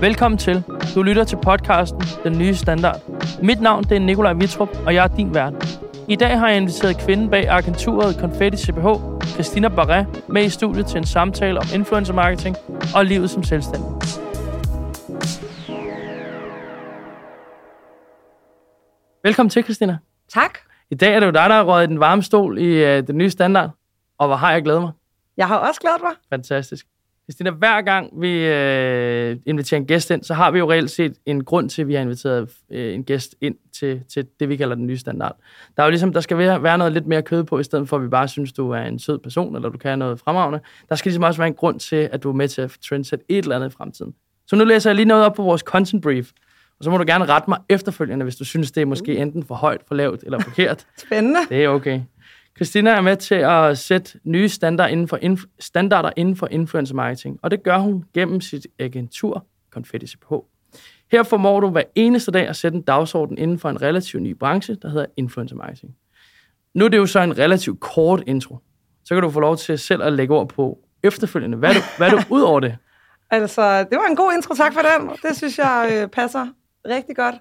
Velkommen til. Du lytter til podcasten Den Nye Standard. Mit navn det er Nikolaj Vitrup, og jeg er din vært. I dag har jeg inviteret kvinden bag agenturet Confetti CPH, Christina Barret, med i studiet til en samtale om influencer marketing og livet som selvstændig. Velkommen til, Christina. Tak. I dag er det jo dig, der har røget den varme stol i uh, den nye standard. Og hvor har jeg glædet mig. Jeg har også glædet mig. Fantastisk. Christina, hver gang vi øh, inviterer en gæst ind, så har vi jo reelt set en grund til, at vi har inviteret øh, en gæst ind til, til det, vi kalder den nye standard. Der er jo ligesom, der skal være, noget lidt mere kød på, i stedet for, at vi bare synes, du er en sød person, eller du kan noget fremragende. Der skal ligesom også være en grund til, at du er med til at trendsætte et eller andet i fremtiden. Så nu læser jeg lige noget op på vores content brief, og så må du gerne rette mig efterfølgende, hvis du synes, det er måske enten for højt, for lavt eller forkert. Spændende. Det er okay. Christina er med til at sætte nye standarder inden for, inf- standarder inden for influencer marketing, og det gør hun gennem sit agentur Confetti CPH. Her formår du hver eneste dag at sætte en dagsorden inden for en relativt ny branche, der hedder influencer marketing. Nu er det jo så en relativt kort intro. Så kan du få lov til selv at lægge ord på efterfølgende. Hvad er du, hvad er du ud over det? Altså, det var en god intro, tak for den. Det synes jeg øh, passer rigtig godt.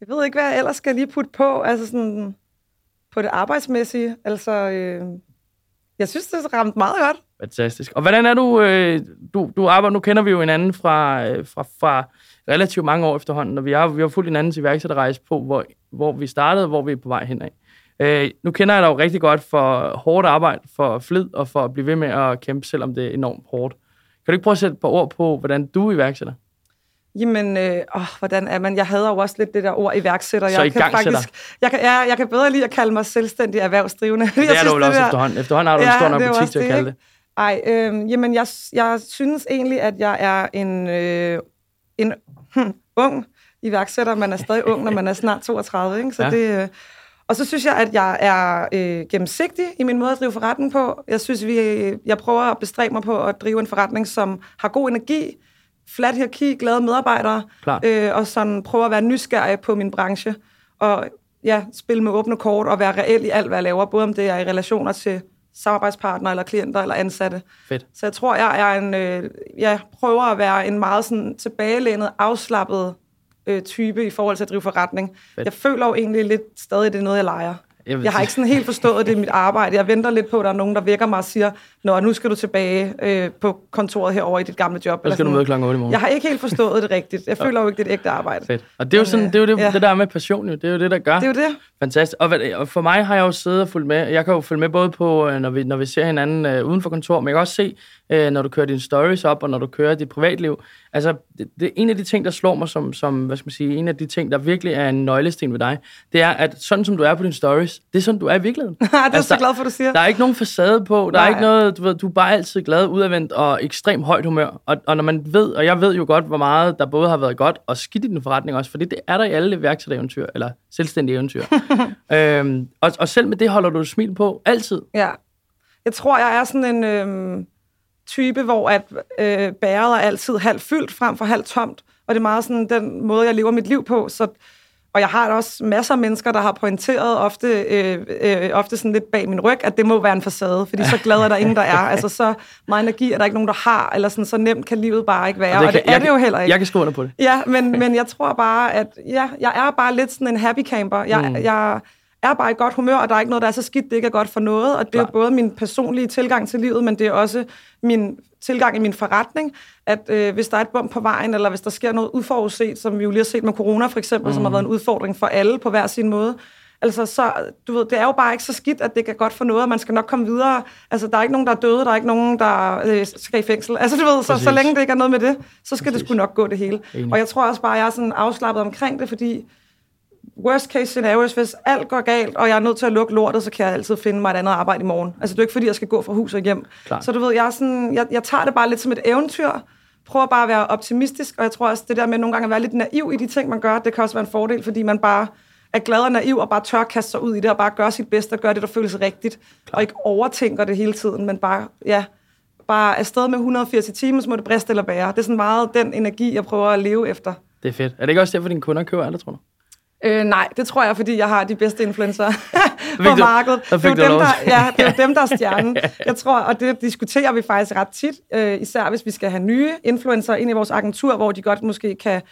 Jeg ved ikke, hvad jeg ellers skal lige putte på. Altså sådan, på det arbejdsmæssige. Altså, øh, jeg synes, det er ramt meget godt. Fantastisk. Og hvordan er du, øh, du, du arbejder, nu kender vi jo hinanden fra, øh, fra, fra relativt mange år efterhånden, og vi har, vi har fulgt hinandens iværksætterrejse på, hvor, hvor vi startede, og hvor vi er på vej henad. Øh, nu kender jeg dig jo rigtig godt for hårdt arbejde, for flid og for at blive ved med at kæmpe, selvom det er enormt hårdt. Kan du ikke prøve at sætte et par ord på, hvordan du er iværksætter? Jamen, øh, åh, hvordan er man? Jeg hader jo også lidt det der ord iværksætter. Så jeg kan faktisk, jeg kan, ja, jeg kan bedre lide at kalde mig selvstændig erhvervsdrivende. Det er du vel også der, efterhånden. Efterhånden har du ja, en stor nok butik til at kalde det. Ej, øh, jamen, jeg, jeg synes egentlig, at jeg er en, øh, en hm, ung iværksætter. Man er stadig ung, når man er snart 32, ikke? Så ja. det... Øh, og så synes jeg, at jeg er øh, gennemsigtig i min måde at drive forretning på. Jeg synes, vi, jeg prøver at bestræbe mig på at drive en forretning, som har god energi, flat hierarki, glade medarbejdere, øh, og sådan prøve at være nysgerrig på min branche, og ja, spille med åbne kort og være reel i alt, hvad jeg laver, både om det er i relationer til samarbejdspartnere eller klienter eller ansatte. Fedt. Så jeg tror, jeg er en, øh, jeg prøver at være en meget sådan tilbagelænet, afslappet øh, type i forhold til at drive forretning. Fedt. Jeg føler jo egentlig lidt stadig, det er noget, jeg leger. Jeg, jeg har ikke sådan helt forstået, det er mit arbejde. Jeg venter lidt på, at der er nogen, der vækker mig og siger, Nå, nu skal du tilbage øh, på kontoret herover i dit gamle job. Eller skal du møde klokken 8 i morgen. Jeg har ikke helt forstået det rigtigt. Jeg føler jo ikke, det er et ægte arbejde. Fedt. Og det er jo, sådan, det, er jo det, ja. det der med passion, jo. det er jo det, der gør. Det er jo det. Fantastisk. Og, og for mig har jeg jo siddet og fulgt med. Jeg kan jo følge med både på, øh, når vi, når vi ser hinanden øh, uden for kontor, men jeg kan også se, øh, når du kører dine stories op, og når du kører dit privatliv. Altså, det, det en af de ting, der slår mig som, som, hvad skal man sige, en af de ting, der virkelig er en nøglesten ved dig, det er, at sådan som du er på dine stories, det er sådan, du er i virkeligheden. det er altså, så glad for, du siger. Der er ikke nogen facade på, der Nej. er ikke noget, du ved, du er bare altid glad, udadvendt og ekstremt højt humør. Og, og når man ved, og jeg ved jo godt, hvor meget der både har været godt og skidt i den forretning også, fordi det er der i alle værksættereventyr, eller selvstændige eventyr. øhm, og, og selv med det holder du et smil på, altid. Ja. Jeg tror, jeg er sådan en øhm, type, hvor at øh, bæret er altid halvt fyldt frem for halvt tomt. Og det er meget sådan den måde, jeg lever mit liv på. Så og jeg har også masser af mennesker, der har pointeret ofte, øh, øh, ofte sådan lidt bag min ryg, at det må være en facade, fordi så glad er der ingen, der er. Altså så meget energi er der ikke nogen, der har, eller sådan, så nemt kan livet bare ikke være, og det, og det kan, er det jo heller ikke. Jeg kan skrive på det. Ja, men, men jeg tror bare, at ja, jeg er bare lidt sådan en happy camper. Jeg, mm. jeg er bare i godt humør, og der er ikke noget, der er så skidt, det ikke er godt for noget, og det Klar. er både min personlige tilgang til livet, men det er også min tilgang i min forretning, at øh, hvis der er et bump på vejen, eller hvis der sker noget uforudset, som vi jo lige har set med corona for eksempel, mm. som har været en udfordring for alle på hver sin måde, altså så, du ved, det er jo bare ikke så skidt, at det kan godt for noget, og man skal nok komme videre. Altså, der er ikke nogen, der er døde, der er ikke nogen, der øh, skal i fængsel. Altså, du ved, så, så længe det ikke er noget med det, så skal Præcis. det sgu nok gå det hele. Enig. Og jeg tror også bare, at jeg er sådan afslappet omkring det, fordi worst case scenario, hvis alt går galt, og jeg er nødt til at lukke lortet, så kan jeg altid finde mig et andet arbejde i morgen. Altså, det er ikke fordi, jeg skal gå fra hus og hjem. Klar. Så du ved, jeg, er sådan, jeg, jeg tager det bare lidt som et eventyr, prøver bare at være optimistisk, og jeg tror også, det der med nogle gange at være lidt naiv i de ting, man gør, det kan også være en fordel, fordi man bare er glad og naiv, og bare tør kaste sig ud i det, og bare gøre sit bedste, og gøre det, der føles rigtigt, Klar. og ikke overtænker det hele tiden, men bare, ja, bare afsted med 180 timer, så må det briste eller bære. Det er sådan meget den energi, jeg prøver at leve efter. Det er fedt. Er det ikke også derfor, dine kunder køber alle, tror du? Øh, nej, det tror jeg, fordi jeg har de bedste influencer på markedet. Det er, jo dem, der, ja, det er jo dem, der er stjernen. Jeg tror, og det diskuterer vi faktisk ret tit, øh, især hvis vi skal have nye influencer ind i vores agentur, hvor de godt måske kan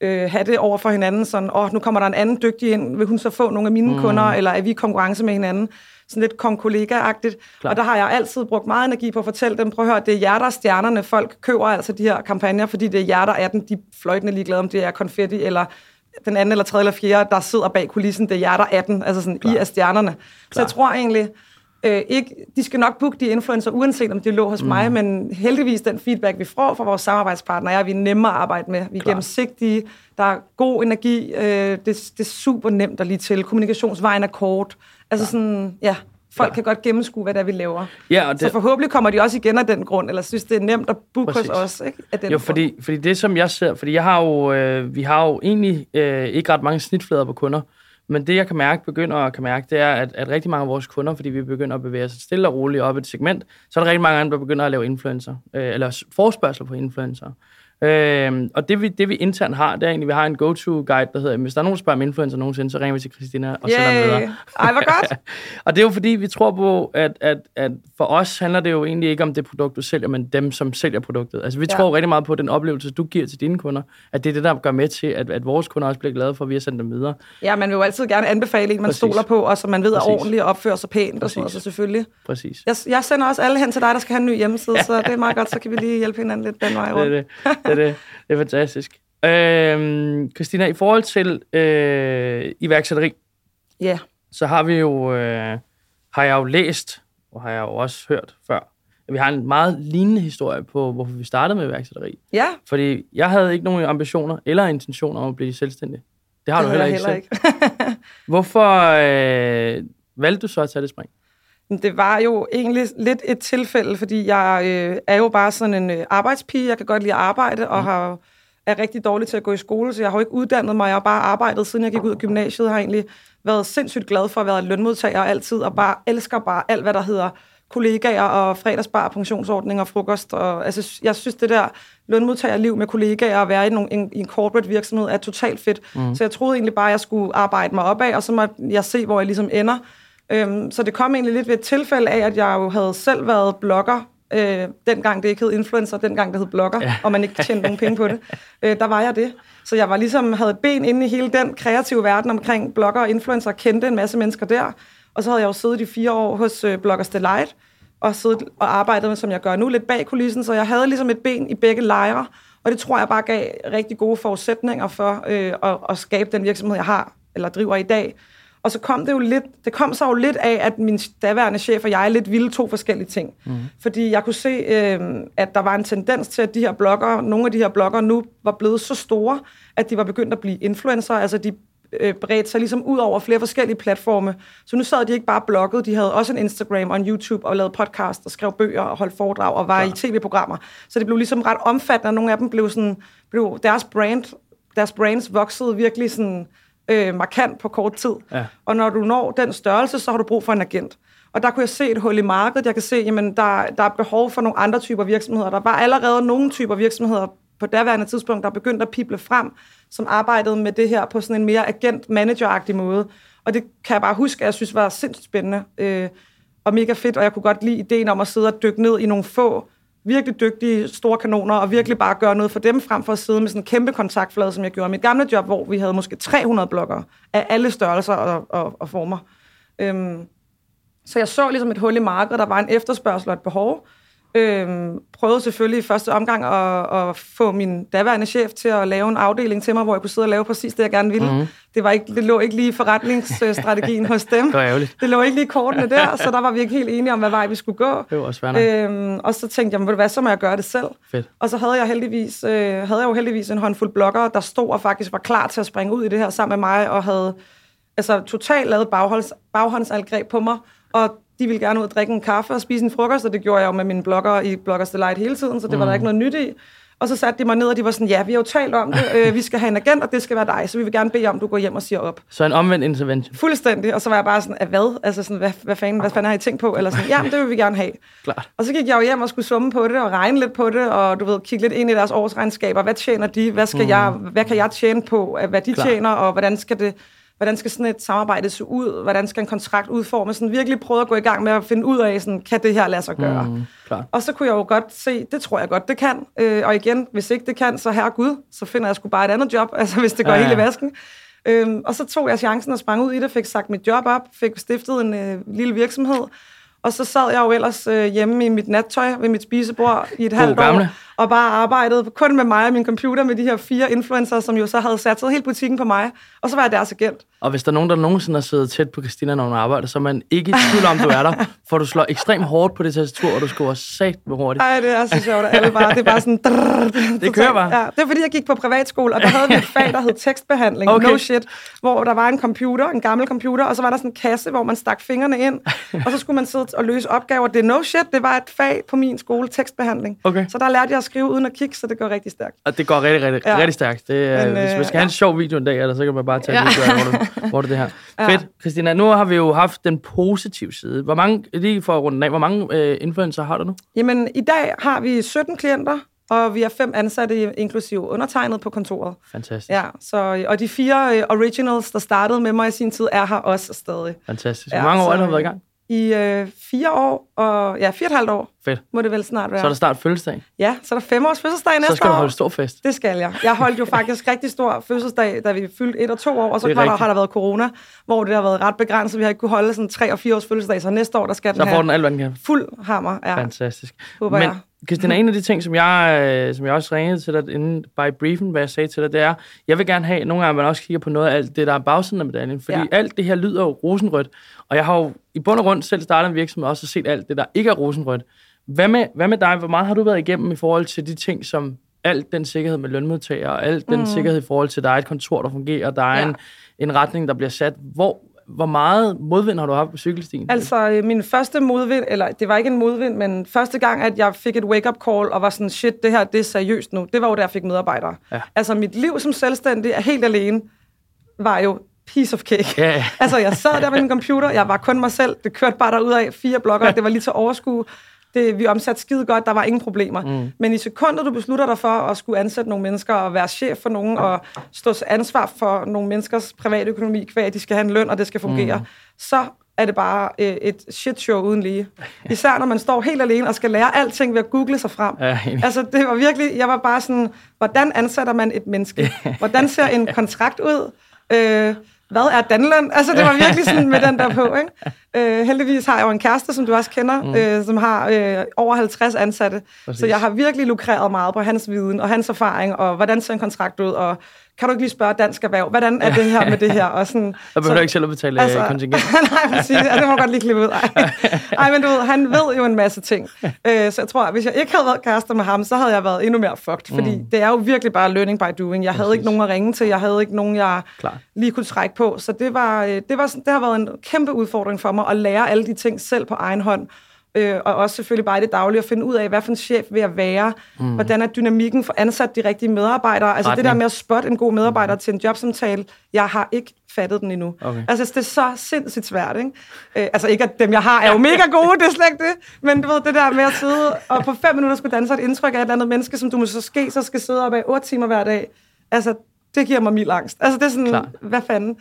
øh, have det over for hinanden, sådan, åh, oh, nu kommer der en anden dygtig ind, vil hun så få nogle af mine mm. kunder, eller er vi i konkurrence med hinanden? Sådan lidt kom-kollega-agtigt. Og der har jeg altid brugt meget energi på at fortælle dem, prøv at høre, det er jer, der er stjernerne. Folk køber altså de her kampagner, fordi det er jer, der er den. De fløjtende ligeglade, om det er konfetti eller den anden eller tredje eller fjerde, der sidder bag kulissen, det er jer, der er den. Altså sådan, Klar. I er stjernerne. Klar. Så jeg tror egentlig, øh, ikke, de skal nok booke de influencer, uanset om de lå hos mm. mig, men heldigvis den feedback, vi får fra vores samarbejdspartnere, er, at vi er nemme at arbejde med. Vi er Klar. gennemsigtige, der er god energi, øh, det, det er super nemt at lige til. Kommunikationsvejen er kort. Altså Klar. sådan, ja, folk ja. kan godt gennemskue, hvad der vi laver. Ja, og det... Så forhåbentlig kommer de også igen af den grund, eller synes, det er nemt at booke Præcis. hos os, ikke? Af den jo, fordi, fordi det, som jeg ser, fordi jeg har jo, øh, vi har jo egentlig øh, ikke ret mange snitflader på kunder, men det, jeg kan mærke, begynder at kan mærke, det er, at, at rigtig mange af vores kunder, fordi vi begynder at bevæge os stille og roligt op i et segment, så er der rigtig mange andre, der begynder at lave influencer, øh, eller forspørgsel på influencer. Øh, og det vi, det vi internt har, det er egentlig, vi har en go-to-guide, der hedder, hvis der er nogen, der spørger om influencer nogensinde, så ringer vi til Christina og sender den videre. Ej, hvor godt. og det er jo fordi, vi tror på, at, at, at for os handler det jo egentlig ikke om det produkt, du sælger, men dem, som sælger produktet. Altså vi ja. tror rigtig meget på den oplevelse, du giver til dine kunder, at det er det, der gør med til, at, at vores kunder også bliver glade for, at vi har sendt dem videre. Ja, man vil jo altid gerne anbefale en, man Præcis. stoler på, og som man ved er ordentligt og opfører sig pænt Præcis. og sådan noget, så selvfølgelig. Præcis. Jeg, jeg sender også alle hen til dig, der skal have en ny hjemmeside, så det er meget godt, så kan vi lige hjælpe hinanden lidt den vej rundt. Det det. det, er det. Er fantastisk. Øhm, Christina, i forhold til øh, iværksætteri, ja. så har vi jo, øh, har jeg jo læst, og har jeg jo også hørt før, at vi har en meget lignende historie på, hvorfor vi startede med iværksætteri. Ja. Fordi jeg havde ikke nogen ambitioner eller intentioner om at blive selvstændig. Det har det du heller ikke heller. Ikke. hvorfor øh, valgte du så at tage det spring? Det var jo egentlig lidt et tilfælde, fordi jeg øh, er jo bare sådan en øh, arbejdspige. Jeg kan godt lide at arbejde, og mm. har, er rigtig dårlig til at gå i skole, så jeg har jo ikke uddannet mig. Jeg har bare arbejdet, siden jeg gik ud af gymnasiet. Jeg har egentlig været sindssygt glad for at være lønmodtager altid, og bare elsker bare alt, hvad der hedder kollegaer og fredagsbar, pensionsordning og frokost. Og, altså, jeg synes, det der lønmodtagerliv med kollegaer og være i, nogle, en, i en corporate virksomhed er totalt fedt. Mm. Så jeg troede egentlig bare, at jeg skulle arbejde mig opad, og så må jeg se, hvor jeg ligesom ender. Øhm, så det kom egentlig lidt ved et tilfælde af, at jeg jo havde selv været blogger, øh, dengang det ikke hed influencer, dengang det hed blogger, ja. og man ikke tjente nogen penge på det. Øh, der var jeg det. Så jeg var ligesom, havde ben inde i hele den kreative verden omkring blogger og influencer, kendte en masse mennesker der. Og så havde jeg jo siddet i fire år hos øh, Bloggers Delight, og siddet og arbejdet med, som jeg gør nu, lidt bag kulissen, så jeg havde ligesom et ben i begge lejre, og det tror jeg bare gav rigtig gode forudsætninger for øh, at, at skabe den virksomhed, jeg har, eller driver i dag. Og så kom det jo lidt, det kom så jo lidt af, at min daværende chef og jeg lidt ville to forskellige ting. Mm. Fordi jeg kunne se, øh, at der var en tendens til, at de her blogger, nogle af de her blogger nu var blevet så store, at de var begyndt at blive influencer. Altså de øh, bredte sig ligesom ud over flere forskellige platforme. Så nu sad de ikke bare blogget, de havde også en Instagram og en YouTube og lavede podcast og skrev bøger og holdt foredrag og var Klar. i tv-programmer. Så det blev ligesom ret omfattende, og nogle af dem blev sådan, blev deres brand, deres brands voksede virkelig sådan øh, markant på kort tid. Ja. Og når du når den størrelse, så har du brug for en agent. Og der kunne jeg se et hul i markedet. Jeg kan se, at der, der er behov for nogle andre typer virksomheder. Der var allerede nogle typer virksomheder på daværende tidspunkt, der begyndte at pible frem, som arbejdede med det her på sådan en mere agent-manager-agtig måde. Og det kan jeg bare huske, at jeg synes var sindssygt spændende øh, og mega fedt, og jeg kunne godt lide ideen om at sidde og dykke ned i nogle få virkelig dygtige store kanoner, og virkelig bare gøre noget for dem, frem for at sidde med sådan en kæmpe kontaktflade, som jeg gjorde i mit gamle job, hvor vi havde måske 300 bloggere af alle størrelser og, og, og former. Øhm, så jeg så ligesom et hul i markedet, der var en efterspørgsel og et behov, Øhm, prøvede selvfølgelig i første omgang at, at få min daværende chef til at lave en afdeling til mig, hvor jeg kunne sidde og lave præcis det, jeg gerne ville. Mm-hmm. Det, var ikke, det lå ikke lige i forretningsstrategien hos dem. Det var ærgerligt. Det lå ikke lige i kortene der, så der var vi ikke helt enige om, hvad vej vi skulle gå. Det var også øhm, og så tænkte jeg, hvad, så må jeg gøre det selv. Fedt. Og så havde jeg, heldigvis, øh, havde jeg jo heldigvis en håndfuld bloggere, der stod og faktisk var klar til at springe ud i det her sammen med mig, og havde altså, totalt lavet baghånds, baghåndsangreb på mig, og de ville gerne ud og drikke en kaffe og spise en frokost, og det gjorde jeg jo med mine blogger i Bloggers Delight hele tiden, så det mm. var der mm. ikke noget nyt i. Og så satte de mig ned, og de var sådan, ja, vi har jo talt om det, øh, vi skal have en agent, og det skal være dig, så vi vil gerne bede om, du går hjem og siger op. Så en omvendt intervention? Fuldstændig, og så var jeg bare sådan, at hvad? Altså sådan, hvad, hvad, fanden, hvad fanden har I tænkt på? Eller sådan, ja, det vil vi gerne have. Klart. Og så gik jeg jo hjem og skulle summe på det, og regne lidt på det, og du ved, kigge lidt ind i deres årsregnskaber. Hvad tjener de? Hvad, skal mm. jeg, hvad kan jeg tjene på? Hvad de Klar. tjener, og hvordan skal det hvordan skal sådan et samarbejde se ud, hvordan skal en kontrakt udformes, sådan virkelig prøvet at gå i gang med at finde ud af, sådan, kan det her lade sig gøre. Mm, klar. Og så kunne jeg jo godt se, det tror jeg godt, det kan. Øh, og igen, hvis ikke det kan, så herre Gud, så finder jeg sgu bare et andet job, altså hvis det går ja, ja. helt i vasken. Øhm, og så tog jeg chancen og sprang ud i det, fik sagt mit job op, fik stiftet en øh, lille virksomhed, og så sad jeg jo ellers øh, hjemme i mit nattøj ved mit spisebord i et halvt år, og bare arbejdede kun med mig og min computer med de her fire influencer, som jo så havde sat hele butikken på mig, og så var jeg deres agent. Og hvis der er nogen, der nogensinde har siddet tæt på Christina, når hun arbejder, så er man ikke i tvivl om, du er der, for du slår ekstremt hårdt på det tastatur, og du scorer sat med hurtigt. Nej, det er så sjovt, at alle bare, det er bare sådan... Drrr, det kører bare. Ja, det er fordi, jeg gik på privatskole, og der havde vi et fag, der hed tekstbehandling, okay. no shit, hvor der var en computer, en gammel computer, og så var der sådan en kasse, hvor man stak fingrene ind, og så skulle man sidde og løse opgaver. Det er no shit, det var et fag på min skole, tekstbehandling. Okay. Så der lærte jeg skrive uden at kigge, så det går rigtig stærkt. Og det går rigtig, rigtig, ja. rigtig stærkt. Det, Men, hvis man skal øh, have en sjov video en dag, eller så kan man bare tage ja. video af, hvor, du, hvor det, det her. Ja. Fedt. Christina, nu har vi jo haft den positive side. Hvor mange, lige for at runde af, hvor mange øh, influencer har du nu? Jamen, i dag har vi 17 klienter, og vi har fem ansatte, inklusive undertegnet på kontoret. Fantastisk. Ja, så, og de fire uh, originals, der startede med mig i sin tid, er her også stadig. Fantastisk. Hvor ja, mange år har du været i gang? I øh, fire år, og ja, fire og et halvt år. Fedt. Må det vel snart være. Så er der snart fødselsdag. Ja, så er der fem års fødselsdag næste år. Så skal år. du holde stor fest. Det skal jeg. Jeg holdt jo faktisk rigtig stor fødselsdag, da vi fyldte et og to år, og så der, har der været corona, hvor det har været ret begrænset. Vi har ikke kunne holde sådan tre og fire års fødselsdag, så næste år, der skal så den får den alt, den kan. Fuld hammer, ja. Fantastisk. Håber Men, jeg. Christina, en af de ting, som jeg, øh, som jeg også ringede til dig inden by briefen, hvad jeg sagde til dig, det er, jeg vil gerne have, nogle gange man også kigger på noget af alt det, der er bagsiden af medaljen, fordi ja. alt det her lyder jo rosenrødt, og jeg har jo i bund og grund selv startet en virksomhed og også set alt det, der ikke er rosenrødt. Hvad med, hvad med dig? Hvor meget har du været igennem i forhold til de ting, som alt den sikkerhed med lønmodtagere, og alt den mm. sikkerhed i forhold til, at der er et kontor, der fungerer, der er ja. en, en retning, der bliver sat. Hvor, hvor meget modvind har du haft på cykelstien? Altså, øh, min første modvind, eller det var ikke en modvind, men første gang, at jeg fik et wake-up call og var sådan, shit, det her, det er seriøst nu, det var jo der, jeg fik medarbejdere. Ja. Altså, mit liv som selvstændig er helt alene, var jo piece of cake. Ja. altså, jeg sad der med min computer, jeg var kun mig selv, det kørte bare derud af fire blokker, det var lige til overskue. Det, vi omsatte skide godt, der var ingen problemer. Mm. Men i sekundet, du beslutter dig for at skulle ansætte nogle mennesker og være chef for nogen og stå ansvar for nogle menneskers private økonomi, at de skal have en løn, og det skal fungere, mm. så er det bare øh, et shit show uden lige. Især når man står helt alene og skal lære alting ved at google sig frem. Ja, altså, det var virkelig, jeg var bare sådan, hvordan ansætter man et menneske? Hvordan ser en kontrakt ud? Øh, hvad er Danlund? Altså, det var virkelig sådan med den der på, ikke? Øh, heldigvis har jeg jo en kæreste, som du også kender, mm. øh, som har øh, over 50 ansatte. Præcis. Så jeg har virkelig lukreret meget på hans viden og hans erfaring, og hvordan ser en kontrakt ud, og kan du ikke lige spørge dansk erhverv, hvordan er det her med det her? Og sådan, jeg behøver så, ikke selv at betale altså, kontingent. nej, præcis. Altså, det må godt lige klippe ud. Ej. Ej, men du ved, han ved jo en masse ting. Øh, så jeg tror, at hvis jeg ikke havde været kærester med ham, så havde jeg været endnu mere fucked. Fordi mm. det er jo virkelig bare learning by doing. Jeg havde præcis. ikke nogen at ringe til. Jeg havde ikke nogen, jeg Klar. lige kunne trække på. Så det, var, øh, det, var, det har været en kæmpe udfordring for mig at lære alle de ting selv på egen hånd. Øh, og også selvfølgelig bare i det daglige at finde ud af, hvad for en chef vil jeg være, mm. hvordan er dynamikken for ansat de rigtige medarbejdere. Altså Retning. det der med at spotte en god medarbejder mm. til en jobsamtale, jeg har ikke fattet den endnu. Okay. Altså det er så sindssygt svært, ikke? Øh, altså ikke at dem, jeg har, er jo mega gode, det er slet ikke det, men du ved, det der med at sidde og på fem minutter skulle danne sig et indtryk af et eller andet menneske, som du måske ske, så skal sidde op af otte timer hver dag. Altså, det giver mig mild angst. Altså det er sådan, Klar. hvad fanden?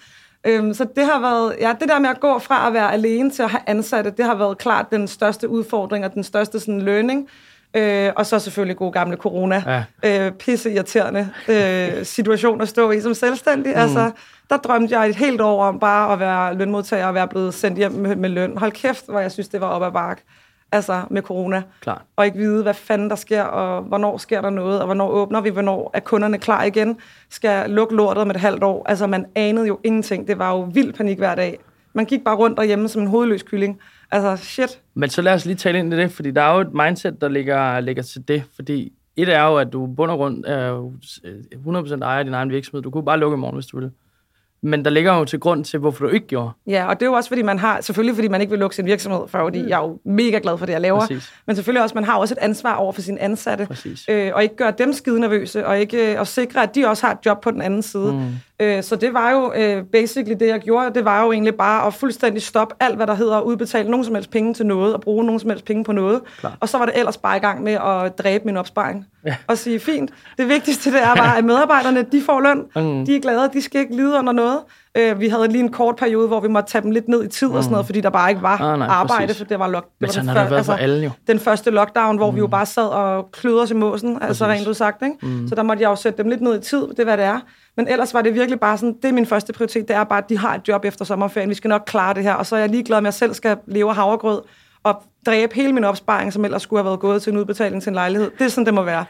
Øhm, så det har været, ja, det der med at gå fra at være alene til at have ansatte, det har været klart den største udfordring og den største sådan, learning. Øh, og så selvfølgelig god gamle corona. Ja. Øh, pisse irriterende øh, situation at stå i som selvstændig. Mm. Altså, der drømte jeg et helt år om bare at være lønmodtager og være blevet sendt hjem med, med løn. Hold kæft, hvor jeg synes, det var op ad bakke altså med corona. Klar. Og ikke vide, hvad fanden der sker, og hvornår sker der noget, og hvornår åbner vi, hvornår er kunderne klar igen, skal lukke lortet med et halvt år. Altså, man anede jo ingenting. Det var jo vild panik hver dag. Man gik bare rundt derhjemme som en hovedløs kylling. Altså, shit. Men så lad os lige tale ind i det, fordi der er jo et mindset, der ligger, ligger til det, fordi et er jo, at du bund og grund er 100% ejer af din egen virksomhed. Du kunne bare lukke i morgen, hvis du ville. Men der ligger jo til grund til, hvorfor du ikke gjorde. Ja, og det er jo også, fordi man har, selvfølgelig fordi man ikke vil lukke sin virksomhed, for fordi mm. jeg er jo mega glad for det, jeg laver. Præcis. Men selvfølgelig også, man har også et ansvar over for sine ansatte. Øh, og ikke gøre dem skide nervøse, og ikke øh, og sikre, at de også har et job på den anden side. Mm. Øh, så det var jo øh, basically det, jeg gjorde. Det var jo egentlig bare at fuldstændig stoppe alt, hvad der hedder at udbetale nogen som helst penge til noget, og bruge nogen som helst penge på noget. Klar. Og så var det ellers bare i gang med at dræbe min opsparing. Ja. Og sige, fint, det vigtigste det er bare, at medarbejderne, de får løn, mm. de er glade, de skal ikke lide under noget. Øh, vi havde lige en kort periode, hvor vi måtte tage dem lidt ned i tid mm. og sådan noget, fordi der bare ikke var ah, nej, arbejde, præcis. for det var, lock, det var den, været altså, for alle jo. den første lockdown, hvor mm. vi jo bare sad og klødede os i måsen, præcis. altså rent udsagt. Ikke? Mm. Så der måtte jeg jo sætte dem lidt ned i tid, det er hvad det er. Men ellers var det virkelig bare sådan, det er min første prioritet, det er bare, at de har et job efter sommerferien, vi skal nok klare det her, og så er jeg ligeglad med, at jeg selv skal leve af havregrød, og dræbe hele min opsparing, som ellers skulle have været gået til en udbetaling til en lejlighed. Det er sådan, det må være.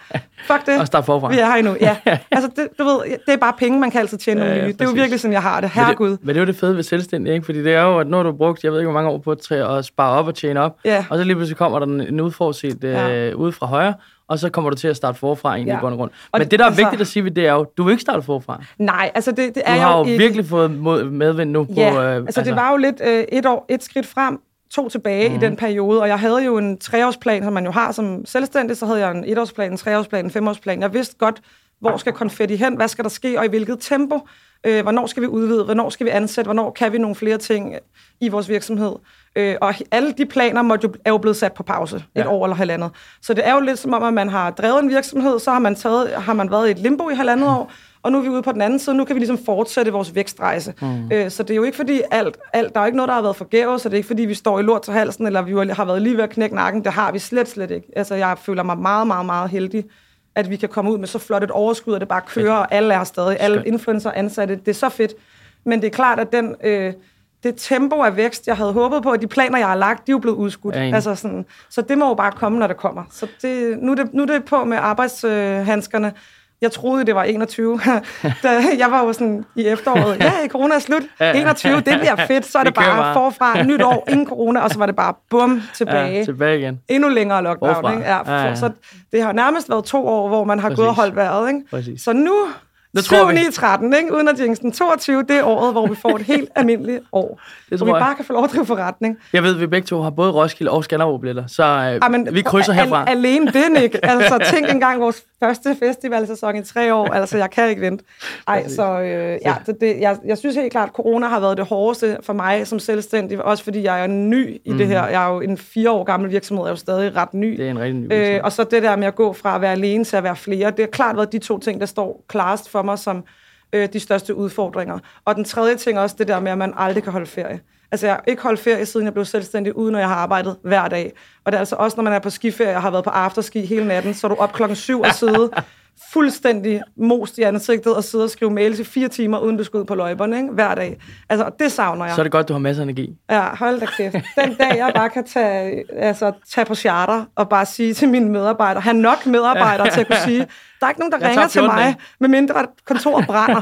Fuck det. Og starte forfra. Vi er her endnu, ja. Altså, det, du ved, det er bare penge, man kan altid tjene ja. Ja, det er jo virkelig sådan, jeg har det. Herregud. Men det, men det er jo det fede ved selvstændig, ikke? Fordi det er jo, at når du har brugt, jeg ved ikke, hvor mange år på at spare op og tjene op, ja. og så lige pludselig kommer der en udforudset ja. øh, ude fra højre, og så kommer du til at starte forfra egentlig ja. i bund og grund. Men og det, der er altså, vigtigt at sige ved det, er jo, du vil ikke starte forfra. Nej, altså det, det er du har jo... Du har jo virkelig fået medvind nu ja, på... Øh, altså, altså det var jo lidt øh, et år, et skridt frem, to tilbage mm. i mhm. den periode, og jeg havde jo en treårsplan, som man jo har som selvstændig, så havde jeg en etårsplan, en treårsplan, en femårsplan. Jeg vidste godt, hvor skal konfetti hen, hvad skal der ske, og i hvilket tempo, øh, hvornår skal vi udvide, hvornår skal vi ansætte, hvornår kan vi nogle flere ting i vores virksomhed. Øh, og alle de planer måtte jo, er jo blevet sat på pause et ja. år eller halvandet. Så det er jo lidt som om, at man har drevet en virksomhed, så har man, taget, har man været i et limbo i halvandet år, og nu er vi ude på den anden side, nu kan vi ligesom fortsætte vores vækstrejse. Mm. Øh, så det er jo ikke fordi alt, alt, der er ikke noget, der har været forgæves, så det er ikke fordi, vi står i lort til halsen, eller vi har været lige ved at knække nakken. Det har vi slet, slet ikke. Altså, jeg føler mig meget, meget, meget heldig, at vi kan komme ud med så flot et overskud, og det bare kører, og alle er stadig, alle influencer ansatte. Det er så fedt. Men det er klart, at den... Øh, det tempo af vækst, jeg havde håbet på, og de planer, jeg har lagt, de er jo blevet udskudt. Altså sådan, så det må jo bare komme, når det kommer. Så det, nu, er det, nu er det på med arbejdshandskerne, jeg troede, det var 21. da jeg var jo sådan i efteråret, ja, corona er slut. 21, det bliver fedt. Så er det, det bare, bare forfra, nyt år, ingen corona, og så var det bare bum, tilbage. Ja, tilbage igen. Endnu længere lockdown. Ikke? Ja, ja, ja. Så det har nærmest været to år, hvor man har Præcis. gået og holdt vejret. Ikke? Præcis. Så nu det 7, tror 9, 13, ikke? uden at jinxen. 22, det er året, hvor vi får et helt almindeligt år. Det tror hvor vi jeg. bare kan få lov at drive forretning. Jeg ved, at vi begge to har både Roskilde og Skanderborg-billetter, så øh, Amen, vi krydser herfra. Al- alene det, Nick. Altså, tænk engang vores første festivalsæson i tre år. Altså, jeg kan ikke vente. Ej, så øh, ja, det, det, jeg, jeg synes helt klart, at corona har været det hårdeste for mig som selvstændig. Også fordi jeg er ny i mm. det her. Jeg er jo en fire år gammel virksomhed, jeg er jo stadig ret ny. Det er en rigtig ny øh, Og så det der med at gå fra at være alene til at være flere. Det har klart været de to ting, der står klarest for mig som øh, de største udfordringer. Og den tredje ting også det der med, at man aldrig kan holde ferie. Altså, jeg har ikke holdt ferie, siden jeg blev selvstændig, uden at jeg har arbejdet hver dag. Og det er altså også, når man er på skiferie og har været på afterski hele natten, så er du op klokken syv og sidde fuldstændig most i ansigtet og sidde og skrive mails i fire timer, uden du skal ud på løjberne, ikke? hver dag. Altså, det savner jeg. Så er det godt, du har masser af energi. Ja, hold da kæft. Den dag, jeg bare kan tage, altså, tage på charter og bare sige til mine medarbejdere, have nok medarbejdere til at kunne sige, der er ikke nogen, der jeg ringer til mig, medmindre kontoret brænder.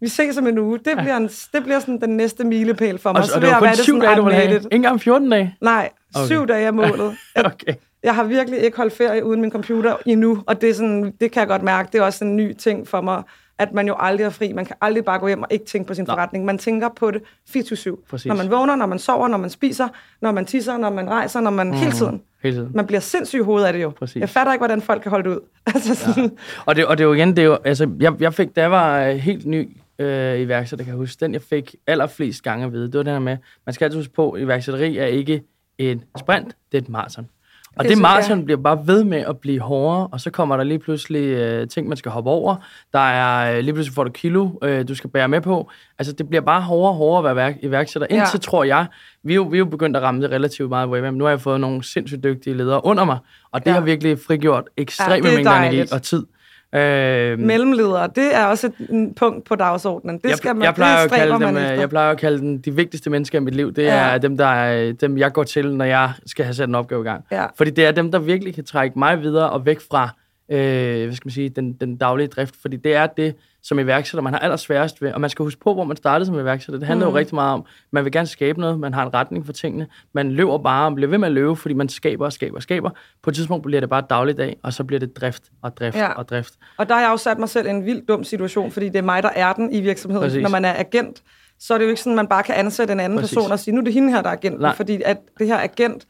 Vi ses om en uge. Det bliver, en, det bliver sådan den næste milepæl for mig. Og, så og det var kun syv dage, du ville have. Ikke engang 14 dage? Nej, okay. syv dage er målet. okay. Jeg har virkelig ikke holdt ferie uden min computer endnu, og det, er sådan, det kan jeg godt mærke. Det er også en ny ting for mig, at man jo aldrig er fri. Man kan aldrig bare gå hjem og ikke tænke på sin Nå. forretning. Man tænker på det 24-7. Når man vågner, når man sover, når man spiser, når man tisser, når man rejser, når man mm. hele tiden. Hele tiden. Man bliver sindssyg i hovedet af det jo. Præcis. Jeg fatter ikke, hvordan folk kan holde det ud. altså sådan. Ja. Og, det, og det er jo igen, det er jo, altså, jeg, jeg fik, da jeg var øh, helt ny øh, iværksætter, kan jeg huske, den jeg fik allerflest gange at vide, det var den her med, man skal altid huske på, at iværksætteri er ikke en sprint, det er et maraton. Og det, det maraton ja. bliver bare ved med at blive hårdere, og så kommer der lige pludselig øh, ting, man skal hoppe over. Der er øh, lige pludselig får du kilo, øh, du skal bære med på. Altså, det bliver bare hårdere og hårdere at være iværksætter. Ja. Indtil tror jeg, vi er, jo, vi er jo begyndt at ramme det relativt meget på Nu har jeg fået nogle sindssygt dygtige ledere under mig, og det ja. har virkelig frigjort ekstremt ja, mængder energi og tid. Øh, Mellemledere, det er også et punkt på dagsordenen. Det jeg, skal man, jeg plejer, det at kalde dem, jeg plejer at kalde dem de vigtigste mennesker i mit liv. Det ja. er dem, der er, dem, jeg går til, når jeg skal have sat en opgave i gang. Ja. Fordi det er dem, der virkelig kan trække mig videre og væk fra øh, hvad skal man sige, den, den daglige drift. Fordi det er det, som iværksætter, man har allersværest ved. Og man skal huske på, hvor man startede som iværksætter. Det handler mm. jo rigtig meget om, man vil gerne skabe noget, man har en retning for tingene. Man løber bare, og bliver ved med at løbe, fordi man skaber og skaber og skaber. På et tidspunkt bliver det bare dagligdag, og så bliver det drift og drift ja. og drift. Og der har jeg jo sat mig selv i en vild dum situation, fordi det er mig, der er den i virksomheden. Præcis. Når man er agent, så er det jo ikke sådan, at man bare kan ansætte en anden Præcis. person og sige, nu er det hende her, der er agenten. Nej. Fordi at det her agent,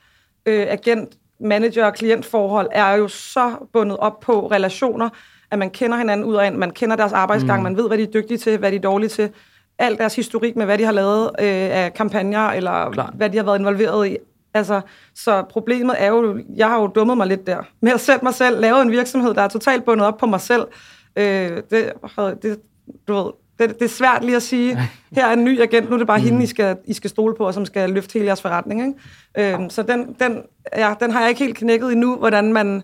øh, agent manager- og klientforhold er jo så bundet op på relationer, at man kender hinanden ud af en, man kender deres arbejdsgang, mm. man ved, hvad de er dygtige til, hvad de er dårlige til, alt deres historik med, hvad de har lavet øh, af kampagner, eller Klar. hvad de har været involveret i. Altså, så problemet er jo, jeg har jo dummet mig lidt der, med at sætte mig selv, lave en virksomhed, der er totalt bundet op på mig selv. Øh, det, det, du ved, det, det er svært lige at sige, her er en ny agent, nu er det bare mm. hende, I skal, I skal stole på, og som skal løfte hele jeres forretning. Ikke? Øhm, så den, den, ja, den har jeg ikke helt knækket endnu, hvordan man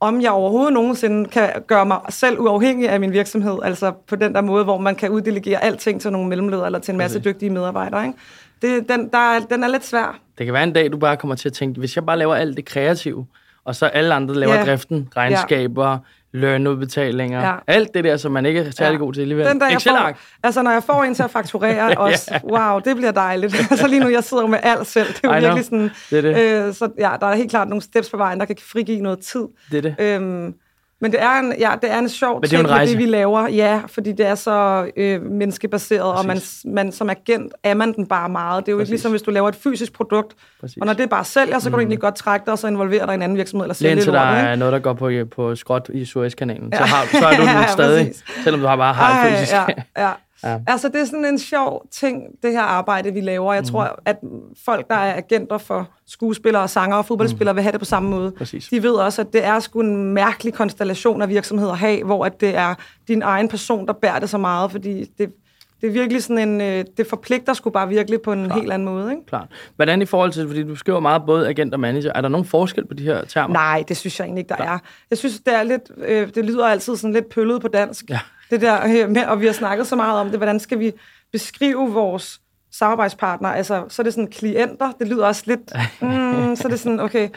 om jeg overhovedet nogensinde kan gøre mig selv uafhængig af min virksomhed, altså på den der måde, hvor man kan uddelegere alting til nogle mellemledere eller til en masse dygtige medarbejdere. Ikke? Det, den, der er, den er lidt svær. Det kan være en dag, du bare kommer til at tænke, hvis jeg bare laver alt det kreative, og så alle andre laver ja. driften, regnskaber, ja lønudbetalinger, ja. alt det der, som man ikke er særlig ja. god til alligevel. Den der, jeg får, altså, når jeg får en til at fakturere også, wow, det bliver dejligt. altså lige nu, jeg sidder med alt selv. Det er jo virkelig sådan... Det er det. Øh, så ja, der er helt klart nogle steps på vejen, der kan frigive noget tid. Det er det. Øhm, men det er en, ja, det er en sjov ting, det, det vi laver. Ja, fordi det er så øh, menneskebaseret, Præcis. og man, man, som agent er man den bare meget. Det er jo Præcis. ikke ligesom, hvis du laver et fysisk produkt, Præcis. og når det bare sælger, så kan mm. du egentlig godt trække dig og så involvere dig i en anden virksomhed eller sælge Indtil der er noget, der går på, på skråt i Suezkanalen, ja. så, har, så er du ja, stadig, selvom du har bare har et fysisk. Ja, ja. Ja. Altså, det er sådan en sjov ting, det her arbejde, vi laver. Jeg mm. tror, at folk, der er agenter for skuespillere, sanger og fodboldspillere, mm. vil have det på samme måde. Præcis. De ved også, at det er sgu en mærkelig konstellation af virksomheder at have, hvor at det er din egen person, der bærer det så meget, fordi det, det er virkelig sådan en, øh, det forpligter sgu bare virkelig på en Klar. helt anden måde. Ikke? Klart. Hvordan i forhold til, fordi du skriver meget både agent og manager, er der nogen forskel på de her termer? Nej, det synes jeg egentlig ikke, der Klar. er. Jeg synes, det er lidt, øh, det lyder altid sådan lidt pøllet på dansk. Ja. Det der øh, med, og vi har snakket så meget om det, hvordan skal vi beskrive vores samarbejdspartnere? Altså, så er det sådan klienter, det lyder også lidt, mm, så er det sådan, okay,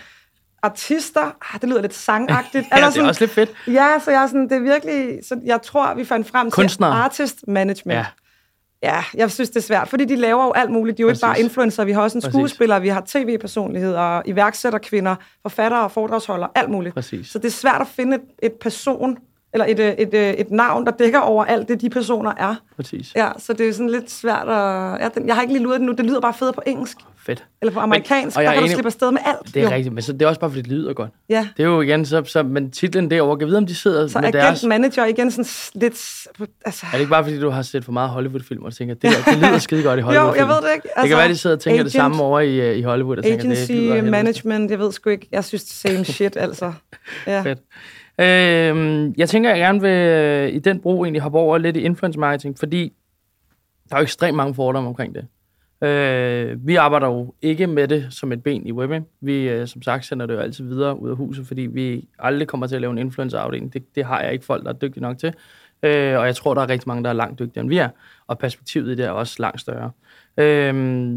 artister, ah, det lyder lidt sangagtigt. ja, Eller sådan, det er også lidt fedt. Ja, så jeg er sådan, det er virkelig, så jeg tror, vi fandt frem Kunstner. til artist management. Ja. Ja, jeg synes, det er svært, fordi de laver jo alt muligt. De er jo Præcis. ikke bare influencer, vi har også en skuespiller, vi har tv-personligheder, iværksætterkvinder, forfattere, foredragsholdere, alt muligt. Præcis. Så det er svært at finde et, et person, eller et, et, et, et navn, der dækker over alt det, de personer er. Præcis. Ja, så det er sådan lidt svært at... Ja, den, jeg har ikke lige luret det nu, det lyder bare federe på engelsk. Fedt. Eller på amerikansk, men, der kan enig, du slippe afsted med alt. Det er jo. rigtigt, men så, det er også bare, fordi det lyder godt. Ja. Det er jo igen, så, så men titlen derovre, kan vide, om de sidder så med agent, deres... manager igen sådan lidt... Altså... Er det ikke bare, fordi du har set for meget Hollywood-film, og tænker, det, det lyder skide godt i Hollywood Jo, jeg ved det ikke. Altså, det kan være, de sidder og tænker agent, det samme over i, øh, i Hollywood, og tænker, agency, det lyder management, jeg ved sgu ikke. Jeg synes, det same shit, altså. Ja. Fedt. Øh, jeg tænker, at jeg gerne vil øh, i den brug egentlig hoppe over lidt i influence marketing, fordi der er jo ekstremt mange fordomme omkring det. Øh, vi arbejder jo ikke med det som et ben i webben. Vi, øh, som sagt, sender det jo altid videre ud af huset, fordi vi aldrig kommer til at lave en influencer-afdeling. Det, det har jeg ikke folk, der er dygtige nok til. Øh, og jeg tror, der er rigtig mange, der er langt dygtigere end vi er. Og perspektivet i det er også langt større. Øh,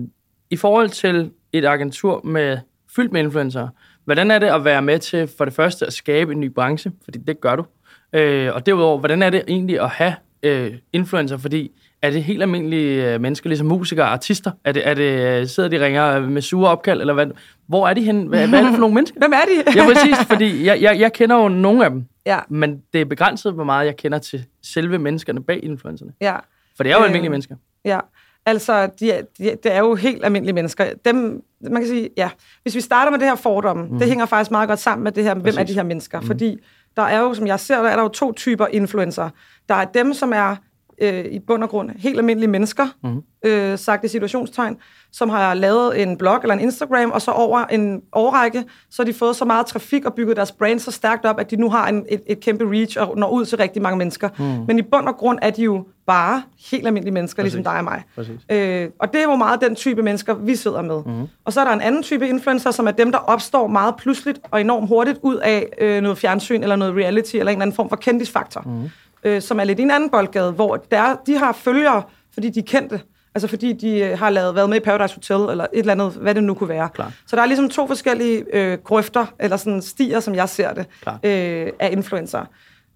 I forhold til et agentur med fyldt med influencer, hvordan er det at være med til for det første at skabe en ny branche? Fordi det gør du. Øh, og derudover, hvordan er det egentlig at have øh, influencer? Fordi er det helt almindelige øh, mennesker, ligesom musikere og artister? Er det, er det, øh, sidder de ringer med sure opkald, eller hvad? Hvor er de hen? Hvad, hvad er det for nogle mennesker? Hvem er de? ja, præcis, fordi jeg, jeg, jeg kender jo nogle af dem, ja. men det er begrænset, hvor meget jeg kender til selve menneskerne bag influencerne. Ja. For det er jo øh, almindelige mennesker. Ja, altså, de, de, det er jo helt almindelige mennesker. Dem, man kan sige, ja, hvis vi starter med det her fordomme, mm. det hænger faktisk meget godt sammen med det her, Præcis. hvem er de her mennesker? Mm. Fordi der er jo, som jeg ser, der er der jo to typer influencer. Der er dem, som er øh, i bund og grund helt almindelige mennesker, mm. øh, sagt i situationstegn, som har lavet en blog eller en Instagram, og så over en årrække, så har de fået så meget trafik og bygget deres brand så stærkt op, at de nu har en, et, et kæmpe reach og når ud til rigtig mange mennesker. Mm. Men i bund og grund er de jo bare helt almindelige mennesker, Præcis. ligesom dig og mig. Øh, og det er jo meget den type mennesker, vi sidder med. Mm. Og så er der en anden type influencer, som er dem, der opstår meget pludseligt og enormt hurtigt ud af øh, noget fjernsyn eller noget reality eller en eller anden form for kendisfaktor. Mm øh, som er lidt i en anden boldgade, hvor der, de har følgere, fordi de er kendte. Altså fordi de øh, har lavet, været med i Paradise Hotel, eller et eller andet, hvad det nu kunne være. Klar. Så der er ligesom to forskellige øh, grøfter, eller sådan stier, som jeg ser det, øh, af influencer.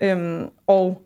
Øhm, og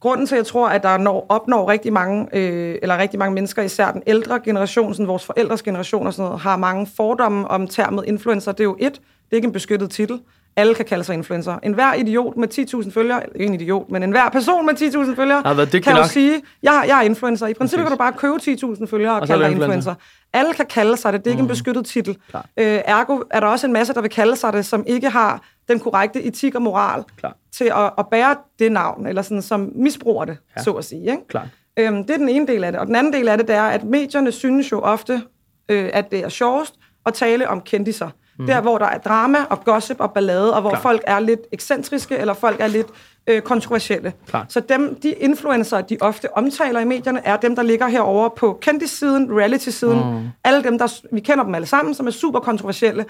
grunden til, at jeg tror, at der når, opnår rigtig mange, øh, eller rigtig mange mennesker, især den ældre generation, sådan vores forældres generation og sådan noget, har mange fordomme om termet influencer. Det er jo et, det er ikke en beskyttet titel. Alle kan kalde sig influencer. En hver idiot med 10.000 følgere, ikke en idiot, men en hver person med 10.000 følgere, kan jo sige, jeg, jeg er influencer. I princippet kan du bare købe 10.000 følgere og, og kalde dig influencer. influencer. Alle kan kalde sig det. Det er ikke mm. en beskyttet titel. Øh, ergo er der også en masse, der vil kalde sig det, som ikke har den korrekte etik og moral Klar. til at, at bære det navn, eller sådan, som misbruger det, ja. så at sige. Ikke? Klar. Øhm, det er den ene del af det. Og den anden del af det, det er, at medierne synes jo ofte, øh, at det er sjovest at tale om kendiser. Mm. Der, hvor der er drama og gossip og ballade, og hvor Klar. folk er lidt ekscentriske, eller folk er lidt øh, kontroversielle. Klar. Så dem, de influencer, de ofte omtaler i medierne, er dem, der ligger herover på kendis-siden, reality-siden. Mm. Alle dem, der, vi kender dem alle sammen, som er super kontroversielle.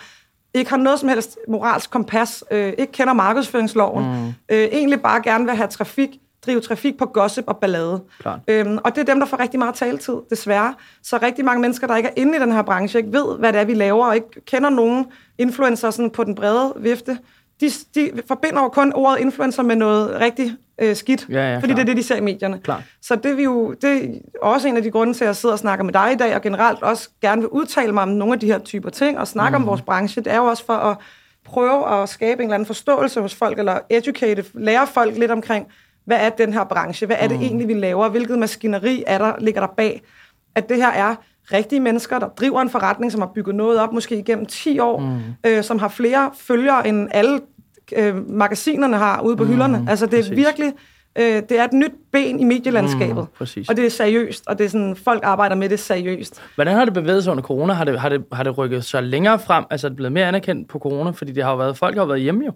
Ikke har noget som helst moralsk kompas, øh, ikke kender markedsføringsloven, mm. øh, egentlig bare gerne vil have trafik, drive trafik på gossip og ballade. Øhm, og det er dem, der får rigtig meget taletid, desværre. Så rigtig mange mennesker, der ikke er inde i den her branche, ikke ved, hvad det er, vi laver, og ikke kender nogen influencer sådan på den brede vifte, de, de forbinder jo kun ordet influencer med noget rigtig øh, skidt, ja, ja, fordi det er det, de ser i medierne. Klar. Så det, vi jo, det er også en af de grunde til, at jeg sidder og snakker med dig i dag, og generelt også gerne vil udtale mig om nogle af de her typer ting, og snakke mm. om vores branche. Det er jo også for at prøve at skabe en eller anden forståelse hos folk, eller educate, lære folk lidt omkring, hvad er den her branche? Hvad er det mm. egentlig, vi laver? Hvilket maskineri er der, ligger der bag? At det her er rigtige mennesker, der driver en forretning, som har bygget noget op, måske igennem 10 år, mm. øh, som har flere følgere, end alle øh, magasinerne har ude på mm, hylderne. Altså, det er præcis. virkelig... Øh, det er et nyt ben i medielandskabet. Mm, og det er seriøst, og det er sådan, folk arbejder med det seriøst. Hvordan har det bevæget sig under corona? Har det, har det, har det rykket sig længere frem? Altså, er det blevet mere anerkendt på corona? Fordi det har jo været, folk har jo været hjemme jo.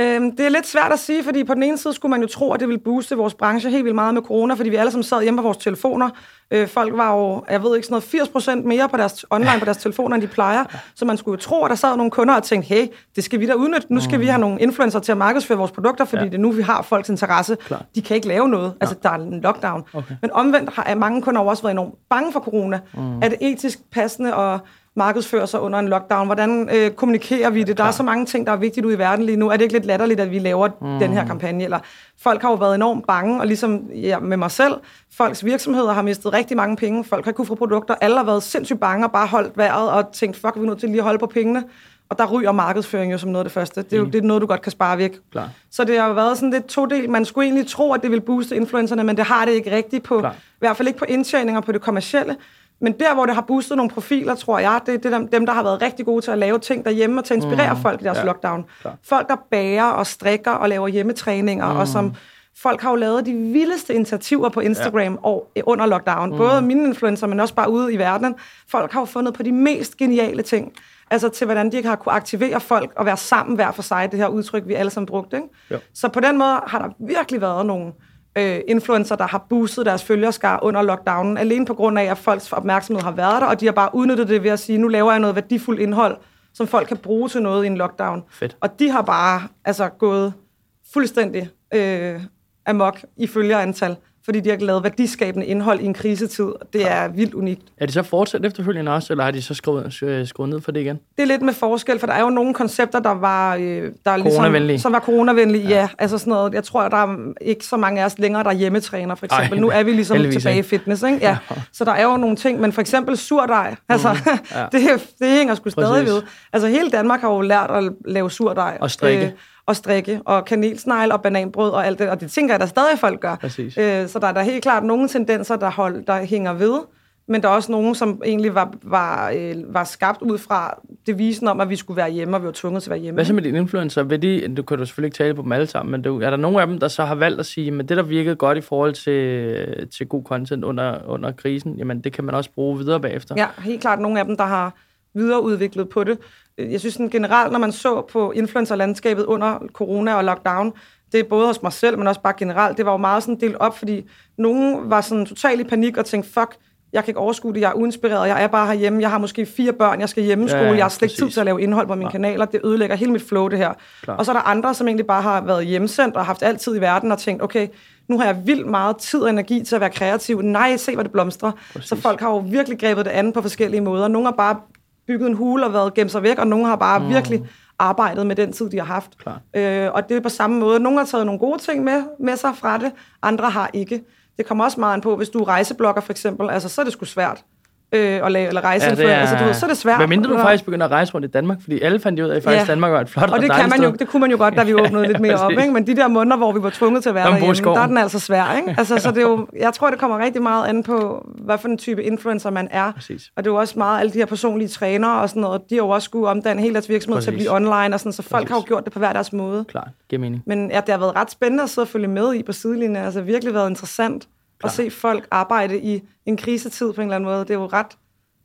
Øhm, det er lidt svært at sige, fordi på den ene side skulle man jo tro, at det ville booste vores branche helt vildt meget med corona, fordi vi alle sammen sad hjemme på vores telefoner. Øh, folk var jo, jeg ved ikke, sådan noget 80% mere på deres, online på deres telefoner, end de plejer. Så man skulle jo tro, at der sad nogle kunder og tænkte, hey, det skal vi da udnytte. Nu skal vi have nogle influencer til at markedsføre vores produkter, fordi ja. det er nu, vi har folks interesse. Klar. De kan ikke lave noget. Altså, der er en lockdown. Okay. Men omvendt har mange kunder også været enormt bange for corona. Mm. Er det etisk passende at markedsføre sig under en lockdown? Hvordan øh, kommunikerer vi det? Der er så mange ting, der er vigtigt ude i verden lige nu. Er det ikke lidt latterligt, at vi laver mm. den her kampagne? Eller folk har jo været enormt bange, og ligesom ja, med mig selv, folks virksomheder har mistet rigtig mange penge. Folk har ikke kunne få produkter. Alle har været sindssygt bange og bare holdt vejret og tænkt, fuck, vi er nødt til lige at holde på pengene. Og der ryger markedsføring jo som noget af det første. Det er jo mm. det er noget, du godt kan spare væk. Klar. Så det har været sådan lidt to del. Man skulle egentlig tro, at det ville booste influencerne, men det har det ikke rigtigt på, Klar. i hvert fald ikke på indtjeninger på det kommercielle. Men der, hvor det har boostet nogle profiler, tror jeg, det er det dem, der har været rigtig gode til at lave ting derhjemme og til at inspirere mm. folk i deres ja. lockdown. Klar. Folk, der bager og strikker og laver hjemmetræninger, mm. og som folk har jo lavet de vildeste initiativer på Instagram ja. og, under lockdown. Mm. Både mine influencer, men også bare ude i verden. Folk har jo fundet på de mest geniale ting. Altså til, hvordan de har kunne aktivere folk og være sammen hver for sig, det her udtryk, vi alle sammen brugte. Ikke? Så på den måde har der virkelig været nogle øh, influencer, der har boostet deres følgerskar under lockdownen, alene på grund af, at folks opmærksomhed har været der, og de har bare udnyttet det ved at sige, nu laver jeg noget værdifuldt indhold, som folk kan bruge til noget i en lockdown. Fedt. Og de har bare altså, gået fuldstændig øh, amok i følgerantal fordi de har lavet værdiskabende indhold i en krisetid. Det er vildt unikt. Er de så fortsat efterfølgende også, eller har de så skruet, øh, skruet ned for det igen? Det er lidt med forskel, for der er jo nogle koncepter, der var, øh, der ligesom, som var coronavenlige. Ja. ja, altså sådan noget. Jeg tror, der er ikke så mange af os længere, der er hjemmetræner, for eksempel. Ej, nu er vi ligesom tilbage i fitness, ikke? Ja. ja. Så der er jo nogle ting, men for eksempel surdej, mm. altså, ja. det, det hænger sgu stadig ved. Altså hele Danmark har jo lært at lave surdej. Og strikke. Øh, og strikke, og kanelsnegle og bananbrød og alt det, og det tænker jeg, der stadig folk gør. Præcis. Øh, så der er der helt klart nogle tendenser, der, hold, der hænger ved, men der er også nogen, som egentlig var, var, øh, var skabt ud fra devisen om, at vi skulle være hjemme, og vi var tvunget til at være hjemme. Hvad så med dine influencer? Vil de, du kan du selvfølgelig ikke tale på dem alle sammen, men du, er der nogen af dem, der så har valgt at sige, at det, der virkede godt i forhold til, til god content under, under krisen, jamen det kan man også bruge videre bagefter? Ja, helt klart nogle af dem, der har videreudviklet på det. Jeg synes sådan generelt, når man så på influencerlandskabet under corona og lockdown, det er både hos mig selv, men også bare generelt, det var jo meget sådan delt op, fordi nogen var sådan totalt i panik og tænkte, fuck, jeg kan ikke overskue det, jeg er uinspireret, jeg er bare herhjemme, jeg har måske fire børn, jeg skal hjemmeskole, ja, ja, jeg har slet ikke tid til at lave indhold på mine ja. kanaler, det ødelægger hele mit flow, det her. Klar. Og så er der andre, som egentlig bare har været hjemsendt og haft altid i verden og tænkt, okay, nu har jeg vildt meget tid og energi til at være kreativ. Nej, se, hvor det blomstrer. Præcis. Så folk har jo virkelig grebet det an på forskellige måder. Nogle har bare bygget en hule og været gemt sig væk, og nogle har bare mm. virkelig arbejdet med den tid, de har haft. Øh, og det er på samme måde. Nogle har taget nogle gode ting med, med sig fra det, andre har ikke. Det kommer også meget an på, hvis du er rejseblogger for eksempel, altså så er det sgu svært øh, at lave, eller rejse. Ja, det er, altså, du ved, så er det svært. Men mindre du faktisk begynder at rejse rundt i Danmark, fordi alle fandt ud af, at faktisk ja. Danmark var et flot og det kan man jo, det kunne man jo godt, da vi åbnede lidt mere op. Ikke? Men de der måneder, hvor vi var tvunget til at være derhjemme, der er den altså svær. Ikke? Altså, så det er jo, jeg tror, det kommer rigtig meget an på, hvad for en type influencer man er. Præcis. Og det er jo også meget alle de her personlige trænere og sådan noget, de har jo også skulle omdanne hele deres virksomhed Præcis. til at blive online, og sådan, så folk Præcis. har jo gjort det på hver deres måde. Klart, giver mening. Men ja, det har været ret spændende at sidde og følge med i på sidelinjen. Altså virkelig været interessant Klar. at se folk arbejde i en krisetid på en eller anden måde. Det er jo ret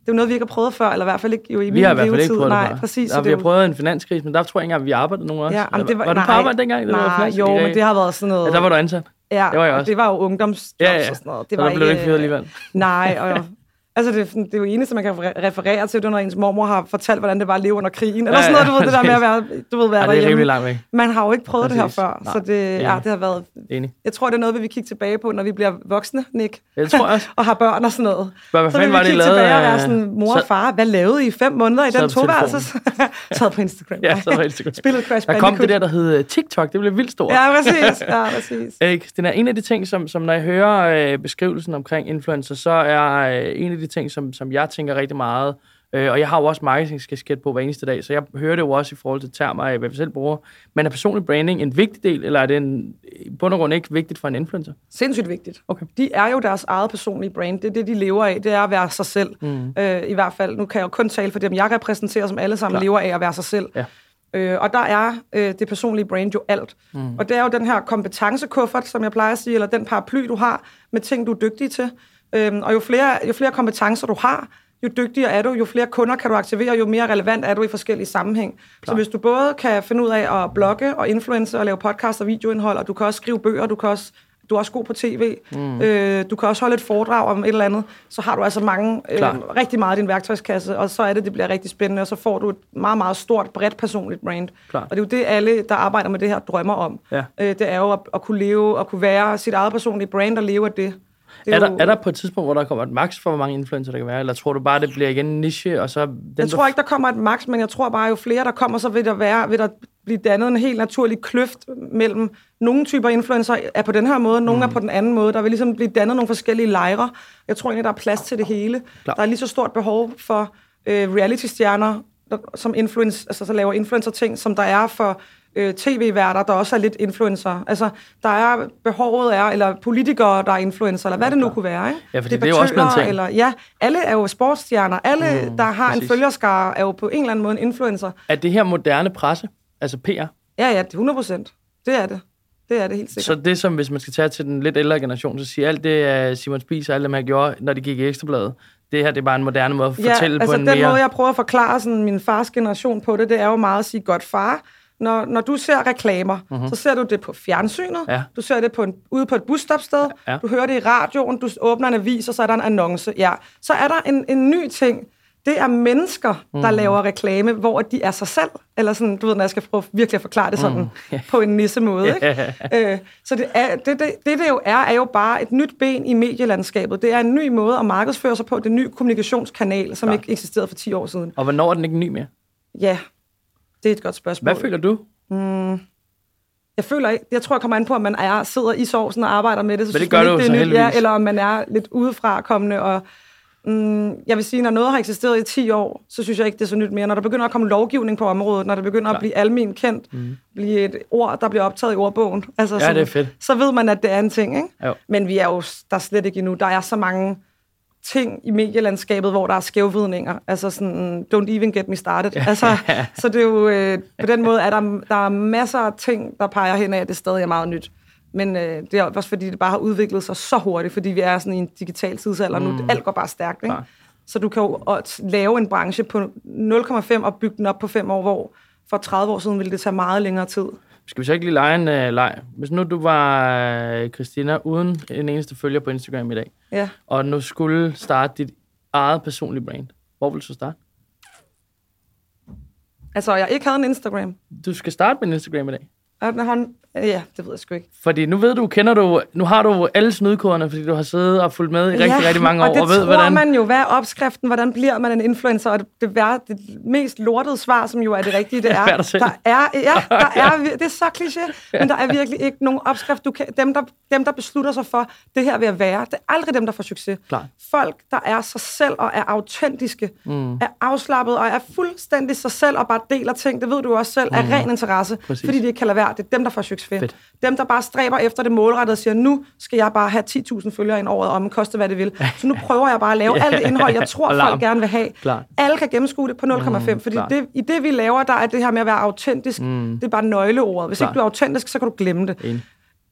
det er jo noget, vi ikke har prøvet før, eller i hvert fald ikke jo i Vi min har i hvert fald ikke prøvet Nej, det før. præcis. Ja, så vi det har er prøvet en finanskrise, men der tror jeg ikke engang, vi arbejdede nogen også. Ja, jamen, det var, var du på nej, arbejde dengang? Det nej, var jo, men det har været sådan noget... Ja, der var du ansat. Ja, det var jeg og også. det var jo ungdomsjobs Ja, ja. og sådan noget. Det Og var der blev ikke fyret alligevel. Nej, og altså det, er det er jo eneste, man kan re- referere til, det er, når ens mormor har fortalt, hvordan det var at leve under krigen. Eller Ja, sådan noget, du ved, det der med at være, du ved, være Ja, det er derhjemme. langt væk. Man har jo ikke prøvet det her Præcis. før, Nej, så det, ja, det har været... Enig. Jeg tror, det er noget, vi vil kigge tilbage på, når vi bliver voksne, Nick. Ja, det tror jeg også. og har børn og sådan noget. Hvad, hvad så vil vi var det, kigge lavede? tilbage og være øh, sådan, mor og sad- far, hvad lavede I i fem måneder i Sad den på toværelses? sad på Instagram. Ja, så var Instagram. Spillede Crash Der kom det der, der hed øh, TikTok. Det blev vildt stort. Ja, præcis. Ja, præcis. Det er en af de ting, som, som når jeg hører øh, beskrivelsen omkring influencer, så er en af de ting, som, som jeg tænker rigtig meget, øh, og jeg har jo også marketingskasket på hver eneste dag, så jeg hører det jo også i forhold til termer af, hvad vi selv bruger. Men er personlig branding en vigtig del, eller er det en, i bund og grund ikke vigtigt for en influencer? Sindssygt vigtigt. Okay. De er jo deres eget personlige brand. Det er det, de lever af. Det er at være sig selv. Mm. Øh, I hvert fald. Nu kan jeg jo kun tale for dem, jeg repræsenterer, som alle sammen Klar. lever af at være sig selv. Ja. Øh, og der er øh, det personlige brand jo alt. Mm. Og det er jo den her kompetencekuffert, som jeg plejer at sige, eller den paraply, du har med ting, du er dygtig til. Øhm, og jo flere, jo flere kompetencer du har, jo dygtigere er du, jo flere kunder kan du aktivere, jo mere relevant er du i forskellige sammenhæng. Så hvis du både kan finde ud af at blogge og influence og lave podcast og videoindhold, og du kan også skrive bøger, du kan også du er også god på tv, mm. øh, du kan også holde et foredrag om et eller andet, så har du altså mange, øh, Klart. rigtig meget i din værktøjskasse, og så er det, det bliver rigtig spændende, og så får du et meget, meget stort, bredt personligt brand. Klart. Og det er jo det, alle, der arbejder med det her, drømmer om. Ja. Øh, det er jo at, at kunne leve, at kunne være sit eget personlige brand og leve af det. Er der, er der på et tidspunkt, hvor der kommer et max for, hvor mange influencer der kan være, eller tror du bare, det bliver igen en niche, og så... Den, Jeg tror ikke, der kommer et max, men jeg tror bare, jo flere der kommer, så vil der, være, vil der blive dannet en helt naturlig kløft mellem nogle typer influencer er på den her måde, nogle mm. er på den anden måde. Der vil ligesom blive dannet nogle forskellige lejre. Jeg tror egentlig, der er plads til det hele. Klart. Der er lige så stort behov for øh, reality-stjerner, der, som influence, altså, så laver influencer-ting, som der er for øh, tv-værter, der også er lidt influencer. Altså, der er behovet er, eller politikere, der er influencer, eller hvad det nu kunne være. Ikke? Ja, fordi det er jo også blevet ting. Eller, ja, alle er jo sportsstjerner. Alle, mm, der har præcis. en følgerskare, er jo på en eller anden måde en influencer. Er det her moderne presse, altså PR, Ja, ja, det er 100 procent. Det er det. Det er det helt sikkert. Så det som, hvis man skal tage til den lidt ældre generation, så siger alt det, uh, Simon Spies og alt det, man gjorde, når de gik i Ekstrabladet, det her det er bare en moderne måde at fortælle ja, altså på en den mere... måde, jeg prøver at forklare sådan, min fars generation på det, det er jo meget at sige, godt far, når, når du ser reklamer, mm-hmm. så ser du det på fjernsynet, Ja. du ser det på en, ude på et busstopsted, Ja. du hører det i radioen, du åbner en avis, og så er der en annonce. Ja. Så er der en, en ny ting, det er mennesker, der Mhm. laver reklame, hvor de er sig selv. Eller sådan, du ved, når jeg skal prøve virkelig at forklare det sådan Mhm. på en nisse måde. Ikke? øh, så det, er, det, det, det, det jo er, er jo bare et nyt ben i medielandskabet. Det er en ny måde at markedsføre sig på. Det er en ny kommunikationskanal, som Klart. ikke eksisterede for 10 år siden. Og hvornår er den ikke ny mere? Ja, det er et godt spørgsmål. Hvad føler du? Jeg føler ikke, jeg tror, jeg kommer an på, om man er, sidder i sovsen og arbejder med det, så Men det synes gør man du ikke, det er nyt, ja, eller om man er lidt udefra kommende. Og, mm, jeg vil sige, når noget har eksisteret i 10 år, så synes jeg ikke, det er så nyt mere. Når der begynder at komme lovgivning på området, når det begynder Klar. at blive almen kendt, mm. blive et ord, der bliver optaget i ordbogen, altså, Ja, så, det er fedt. så ved man, at det er en ting. Ikke? Jo. Men vi er jo der er slet ikke endnu. Der er så mange ting i medielandskabet, hvor der er skævvidninger. Altså sådan, don't even get me started. Altså, så det er jo, øh, på den måde er der, der er masser af ting, der peger hen af, at det stadig er meget nyt. Men øh, det er også fordi, det bare har udviklet sig så hurtigt, fordi vi er sådan i en digital tidsalder mm. nu. Alt går bare stærkt, ikke? Klar. Så du kan jo lave en branche på 0,5 og bygge den op på 5 år, hvor for 30 år siden ville det tage meget længere tid. Skal vi så ikke lige lege en uh, leg? Hvis nu du var uh, Christina uden en eneste følger på Instagram i dag, Ja. og nu skulle starte dit eget personlige brand, hvor vil du så starte? Altså, jeg ikke havde en Instagram. Du skal starte med en Instagram i dag. Den har, ja, det ved jeg sgu ikke. Fordi nu ved du, kender du, nu har du alle snydkoderne, fordi du har siddet og fulgt med i rigtig, ja, rigtig mange år, og det og ved, tror hvordan... man jo, hvad er opskriften, hvordan bliver man en influencer, og det, det, vær, det mest lortede svar, som jo er det rigtige, det er, der er, ja, der er, det er så kliché, men der er virkelig ikke nogen opskrift. Du kan, dem, der, dem, der beslutter sig for, det her vil at være, det er aldrig dem, der får succes. Klart. Folk, der er sig selv og er autentiske, mm. er afslappet og er fuldstændig sig selv og bare deler ting, det ved du også selv, af ren interesse, Mm. Præcis. fordi de ikke kan lade være. Det er dem, der får succes. Fedt. Dem, der bare stræber efter det målrettet og siger, nu skal jeg bare have 10.000 følgere ind året, om koste hvad det vil. Så nu prøver jeg bare at lave alt det indhold, jeg tror, Alarm. folk gerne vil have. Klart. Alle kan gennemskue det på 0,5, fordi klart. det, i det, vi laver, der er det her med at være autentisk, mm. det er bare nøgleordet. Hvis Klart. ikke du er autentisk, så kan du glemme det. Enig.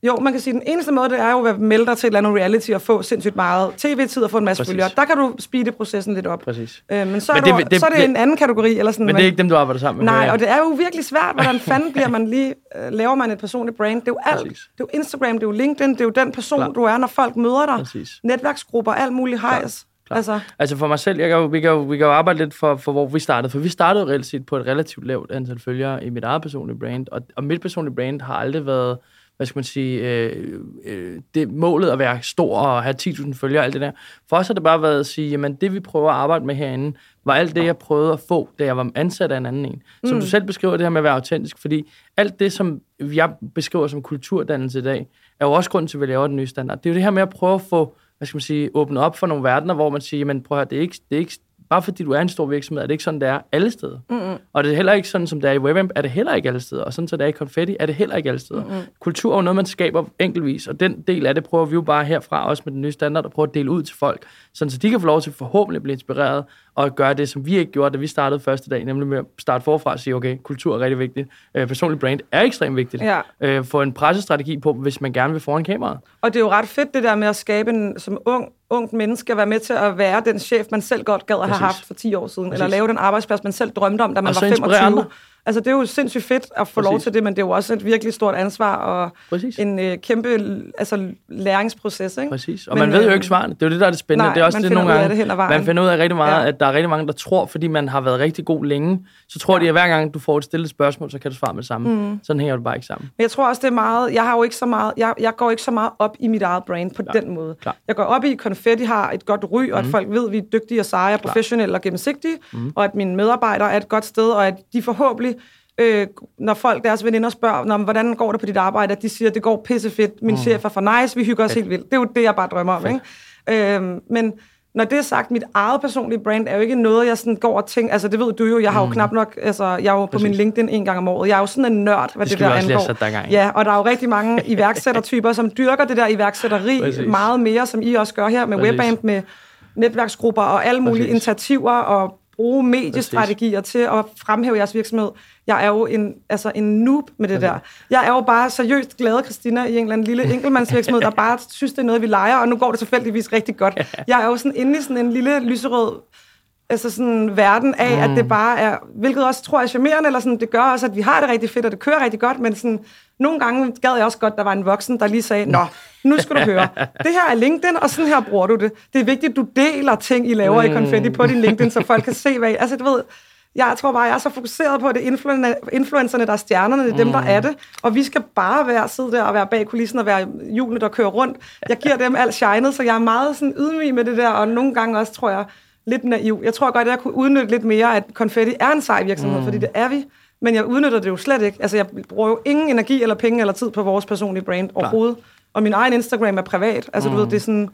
Jo, man kan sige, at den eneste måde, det er jo at melde dig til et eller andet reality og få sindssygt meget tv-tid og få en masse Præcis. følgere. Der kan du speede processen lidt op. Præcis. Øh, men så er, Men men det- det, det- så er det, det- en anden kategori. Eller sådan, Men det er ikke dem, du arbejder sammen med. Nej, og det er jo virkelig svært. Hvordan fanden bliver man lige... Øh, laver man et personligt brand? Det er jo alt. Præcis. Det er jo Instagram, det er jo LinkedIn, det er jo den person, Klar. du er, når folk møder dig. Præcis. Netværksgrupper, alt muligt hejs. Klar. Altså, Altså for mig selv, jeg kan jo, vi, kan jo, vi kan jo arbejde lidt for, for, hvor vi startede. For vi startede reelt set på et relativt lavt antal følgere i mit eget personlige brand. Og, og mit personlige brand har aldrig været, hvad skal man sige, øh, øh, det målet at være stor og have 10.000 følgere og alt det der. For os har det bare været at sige, jamen det vi prøver at arbejde med herinde, var alt det, jeg prøvede at få, da jeg var ansat af en anden en. Som mm. du selv beskriver det her med at være autentisk, fordi alt det, som jeg beskriver som kulturdannelse i dag, er jo også grund til, at vi laver den nye standard. Det er jo det her med at prøve at få hvad skal man sige, åbnet op for nogle verdener, hvor man siger, men prøv at høre, det er ikke, det er ikke bare fordi du er en stor virksomhed, er det ikke sådan, det er alle steder. Mm-hmm. Og det er heller ikke sådan, som det er i WebAmp, er det heller ikke alle steder. Og sådan, som det er i Confetti, er det heller ikke alle steder. Mm-hmm. Kultur er jo noget, man skaber enkeltvis, og den del af det prøver vi jo bare herfra, også med den nye standard, at prøve at dele ud til folk, sådan så de kan få lov til forhåbentlig at blive inspireret, og gøre det, som vi ikke gjorde, da vi startede første dag, nemlig med at starte forfra og sige, okay, kultur er rigtig vigtigt, øh, personlig brand er ekstremt vigtigt, Ja. øh, få en pressestrategi på, hvis man gerne vil foran kameraet. og det er jo ret fedt, det der med at skabe en, som ung, ungt menneske, at være med til at være den chef, man selv godt gad at have haft for 10 år siden, Præcis. eller lave den arbejdsplads, man selv drømte om, da man Og var inspirere 25. andre. Altså, det er jo sindssygt fedt at få lov Præcis. til det, men det er jo også et virkelig stort ansvar og Præcis. en øh, kæmpe altså, læringsproces, ikke? Præcis. Og Men, man ved jo øh, ikke svarene. Det er jo det, der er det spændende. nej, det er også man det nogle gange. det. Man finder ud af rigtig meget, Ja. at der er rigtig mange, der tror, fordi man har været rigtig god længe, så tror ja. de, at hver gang du får et stillet spørgsmål, så kan du svare med det samme. Mm. Sådan hænger det bare ikke sammen. Men jeg tror også, det er meget... Jeg har jo ikke så meget... Jeg, jeg går ikke så meget op i mit eget brand på Klar. den måde. Klar. Jeg går op i, at Confetti har et godt ry, og at folk ved, at vi er dygtige og seje og professionelle og gennemsigtige, mm. og at mine medarbejdere er et godt sted, og at de forhåbentlig øh, når folk, deres veninder spørger, hvordan går det på dit arbejde, at de siger, det går pissefedt, min mm. chef er for nice, vi hygger os helt vildt. Det er jo det, jeg bare drømmer om. Ikke? Øhm, men når det er sagt, mit eget personlige brand er jo ikke noget, jeg sådan går og tænker, altså det ved du jo, jeg har jo knap nok, altså jeg er jo på min LinkedIn en gang om året, jeg er jo sådan en nørd, hvad Det det, der angår. Ja, og der er jo rigtig mange iværksættertyper, som dyrker det der iværksætteri Præcis. meget mere, som I også gør her med Præcis. WebAmp, med netværksgrupper og alle mulige Præcis. initiativer og bruge mediestrategier til at fremhæve jeres virksomhed. Jeg er jo en, altså en noob med det der. Jeg er jo bare seriøst glad, Christina, i en eller anden lille enkeltmandsvirksomhed, der bare synes, det er noget, vi leger, og nu går det tilfældigvis rigtig godt. Jeg er jo sådan inde i sådan en lille lyserød altså sådan verden af, mm. at det bare er, hvilket også tror jeg er charmerende, eller sådan, det gør også, at vi har det rigtig fedt, og det kører rigtig godt, men sådan, nogle gange gad jeg også godt, der var en voksen, der lige sagde, nå, nu skal du høre, det her er LinkedIn, og sådan her bruger du det. Det er vigtigt, at du deler ting, I laver mm. i Confetti på din LinkedIn, så folk kan se, hvad I, altså du ved, jeg tror bare, jeg er så fokuseret på, at det er influen- influencerne, der er stjernerne, det er dem, der er det. Og vi skal bare være, sidde der og være bag kulissen og være hjulene, der kører rundt. Jeg giver dem alt shinet, så jeg er meget sådan ydmyg med det der, og nogle gange også, tror jeg, lidt naiv. Jeg tror godt, at jeg kunne udnytte lidt mere, at Confetti er en sej virksomhed, mm. fordi det er vi. Men jeg udnytter det jo slet ikke. Altså, jeg bruger jo ingen energi eller penge eller tid på vores personlige brand overhovedet. Og min egen Instagram er privat. Altså, mm. du ved, det er sådan...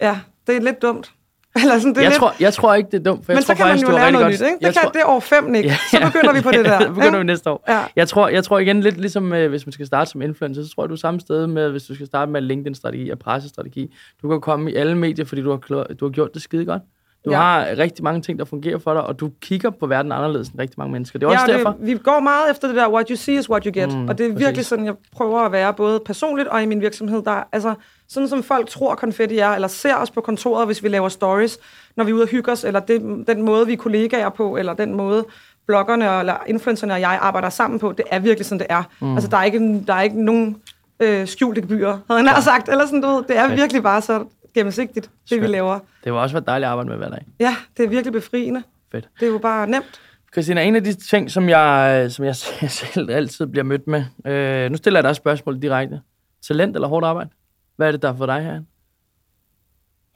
Ja, det er lidt dumt. Eller sådan, det er Jeg lidt, tror, jeg tror ikke, det er dumt, for jeg men tror så kan man faktisk, jo du har lære noget godt... nyt, ikke? Det, Jeg kan, tror- det er år fem, Nick. Så begynder vi på det der. det begynder vi ikke? næste år. Ja. Jeg, tror, jeg tror igen lidt ligesom, øh, hvis man skal starte som influencer, så tror jeg, du er samme sted med, hvis du skal starte med LinkedIn-strategi og pressestrategi. Du kan komme i alle medier, fordi du har, du har gjort det skide godt. Du Ja. ja. har rigtig mange ting, der fungerer for dig, og du kigger på verden anderledes end rigtig mange mennesker. Det er også ja, derfor. Det, vi går meget efter det der, what you see is what you get. Mm, og det er virkelig præcis. sådan, jeg prøver at være både personligt og i min virksomhed. Der, er- altså, sådan som folk tror, konfetti er, eller ser os på kontoret, hvis vi laver stories, når vi er ude og hygge os, eller det, den måde, vi er kollegaer på, eller den måde, bloggerne eller influencerne og jeg arbejder sammen på, det er virkelig sådan, det er. Mm. Altså, der er ikke, der er ikke nogen øh, skjulte gebyrer, havde jeg nær sagt. Eller sådan, du ved, det er virkelig bare så gennemsigtigt, det vi Skønt. laver. Det var også været dejligt at arbejde med hver dag. Ja, det er virkelig befriende. Fedt. Det er jo bare nemt. Christina, en af de ting, som jeg, som jeg selv altid bliver mødt med, øh, nu stiller jeg dig et spørgsmål direkte. Talent eller hårdt arbejde? Hvad er det, der er for dig her?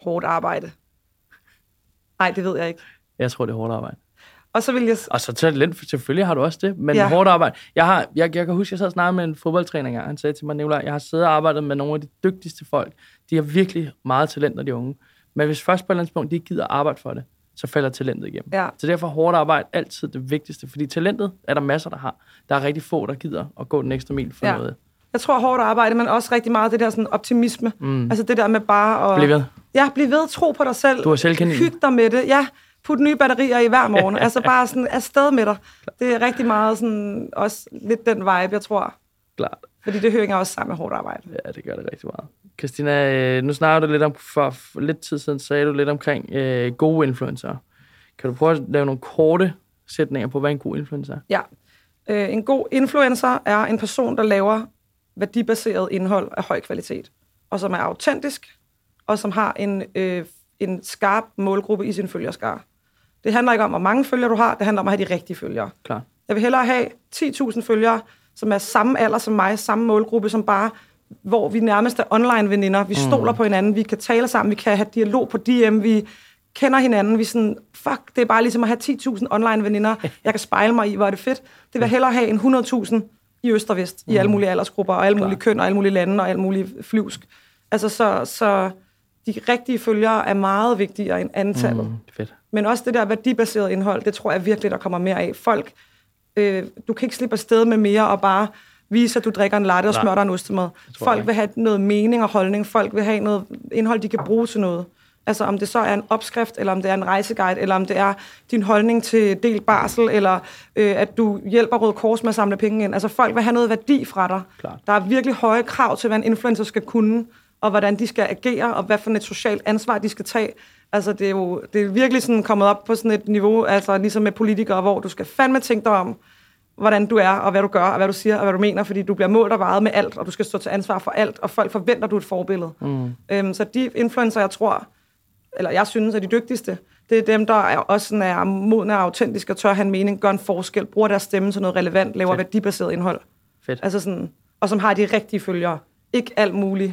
Hårdt arbejde. Nej, det ved jeg ikke. Jeg tror, det er hårdt arbejde. Og så vil jeg... Og så talent, selvfølgelig har du også det, men Ja. hårdt arbejde. Jeg, har, jeg, jeg kan huske, jeg sad og snakkede med en fodboldtræner engang. Han sagde til mig, Nicolaj, jeg har siddet og arbejdet med nogle af de dygtigste folk. De har virkelig meget talent, når de er unge. Men hvis først på et eller andet punkt, de ikke gider arbejde for det, så falder talentet igennem. Ja. Så derfor er hårdt arbejde altid det vigtigste, fordi talentet er der masser, der har. Der er rigtig få, der gider at gå den ekstra mil for Ja. noget. Jeg tror hårdt arbejde, men også rigtig meget det der sådan optimisme. Mm. Altså det der med bare at... Bliv ved. Ja, bliv ved, tro på dig selv. Du har selvkanin. Hyg dig med det. Ja, put nye batterier i hver morgen. altså bare sådan afsted med dig. Det er rigtig meget sådan, også lidt den vibe, jeg tror. Klart. Fordi det hører også sammen med hårdt arbejde. Ja, det gør det rigtig meget. Christina, øh, nu snakker du lidt om, for, for lidt tid siden sagde du lidt omkring øh, gode influencer. Kan du prøve at lave nogle korte sætninger på, hvad en god influencer er? Ja. Øh, en god influencer er en person, der laver værdibaseret indhold af høj kvalitet, og som er autentisk, og som har en, øh, en skarp målgruppe i sin følgerskar. Det handler ikke om, hvor mange følgere du har, det handler om at have de rigtige følgere. Klar. Jeg vil hellere have 10.000 følgere, som er samme alder som mig, samme målgruppe, som bare, hvor vi nærmest er online-veninder. Vi mm. stoler på hinanden, vi kan tale sammen, vi kan have dialog på DM, vi kender hinanden, vi sådan, fuck, det er bare ligesom at have 10.000 online-veninder, jeg kan spejle mig i, hvor er det fedt. Det vil jeg hellere have en 100.000 i øst og vest, mm. i alle mulige aldersgrupper, og alle mulige køn, og alle mulige lande, og alle mulige flyvsk. Altså, så, så de rigtige følgere er meget vigtigere end antallet. Mm, fedt. Men også det der værdibaserede indhold, det tror jeg virkelig, der kommer mere af. Folk, øh, du kan ikke slippe afsted med mere og bare vise, at du drikker en latte og smører dig en ostemad. Folk vil have noget mening og holdning. Folk vil have noget indhold, de kan bruge til noget. Altså om det så er en opskrift, eller om det er en rejseguide, eller om det er din holdning til delt barsel, eller øh, at du hjælper Røde Kors med at samle penge ind. Altså folk vil have noget værdi fra dig. Klar. Der er virkelig høje krav til, hvad en influencer skal kunne, og hvordan de skal agere, og hvad for et socialt ansvar de skal tage. Altså det er jo det er virkelig sådan kommet op på sådan et niveau, altså ligesom med politikere, hvor du skal fandme tænke dig om, hvordan du er, og hvad du gør, og hvad du siger, og hvad du mener, fordi du bliver målt og vejet med alt, og du skal stå til ansvar for alt, og folk forventer, du er et forbillede. Mm. Øhm, så de influencer, jeg tror, eller jeg synes er de dygtigste, det er dem, der er også sådan er modne og autentiske og tør have en mening, gør en forskel, bruger deres stemme til noget relevant, laver Fedt. værdibaseret indhold. Fedt. Altså sådan, og som har de rigtige følgere. Ikke alt muligt.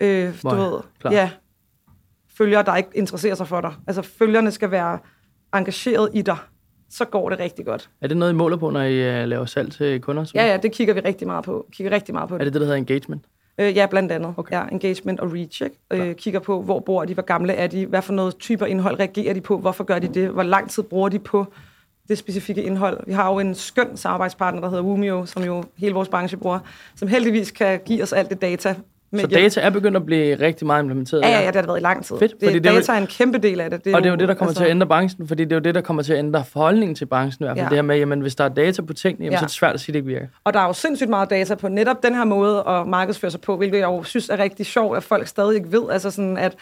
Øh, du Nej, ved, klar. ja, følgere, der ikke interesserer sig for dig. Altså følgerne skal være engageret i dig. Så går det rigtig godt. Er det noget, I måler på, når I uh, laver salg til kunder? Ja, ja, det kigger vi rigtig meget på. Kigger rigtig meget på Er det. det det, der hedder engagement? Øh, ja, blandt andet. Okay. Ja, engagement og reach. Ikke? Øh, kigger på, hvor bor de, hvor gamle er de, hvad for noget typer indhold reagerer de på, hvorfor gør de det, hvor lang tid bruger de på det specifikke indhold. Vi har jo en skøn samarbejdspartner, der hedder Wumio, som jo hele vores branche bruger, som heldigvis kan give os alt det data. Med Så data er begyndt at blive rigtig meget implementeret? Ja, ja, ja, det har det været i lang tid. Fedt, det, fordi det er data er en kæmpe del af det. det Og det er jo det, der kommer altså... til at ændre branchen, fordi det er jo det, der kommer til at ændre forholdningen til branchen. I hvert fald Ja. det her med, jamen, hvis der er data på tingene, jamen, Ja. så er det svært at sige, at det ikke virker. Og der er jo sindssygt meget data på netop den her måde at markedsføre sig på, hvilket jeg jo synes er rigtig sjovt, at folk stadig ikke ved. Altså sådan, at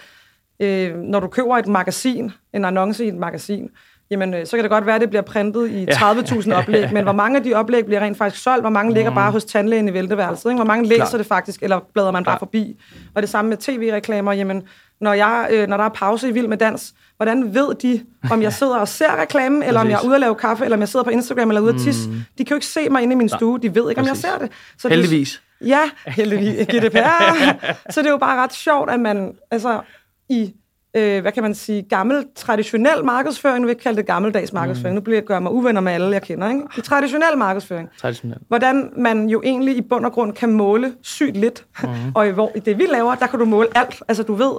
øh, når du køber et magasin, en annonce i et magasin, jamen øh, så kan det godt være, at det bliver printet i 30.000 oplæg, men hvor mange af de oplæg bliver rent faktisk solgt, hvor mange ligger bare hos tandlægen i vælteværelset, ikke? hvor mange læser Klart. det faktisk, eller bladrer man bare Klart. forbi. Og det samme med tv-reklamer, jamen når, jeg, øh, når der er pause i Vild med Dans, hvordan ved de, om jeg sidder og ser reklamen, eller om jeg er ude at lave kaffe, eller om jeg sidder på Instagram eller ude at tisse. De kan jo ikke se mig inde i min stue, de ved ikke, om jeg ser det. Så Heldigvis. Ja, heldigvis. GDPR. så det er jo bare ret sjovt, at man altså, i, øh, hvad kan man sige, gammel, traditionel markedsføring, nu vil jeg ikke kalde det gammeldags markedsføring, nu bliver jeg gør mig uvenner med alle, jeg kender, ikke? I traditionel markedsføring, Traditionelt. hvordan man jo egentlig i bund og grund kan måle sygt lidt. Mm. og i, hvor, i det, vi laver, der kan du måle alt. Altså, du ved,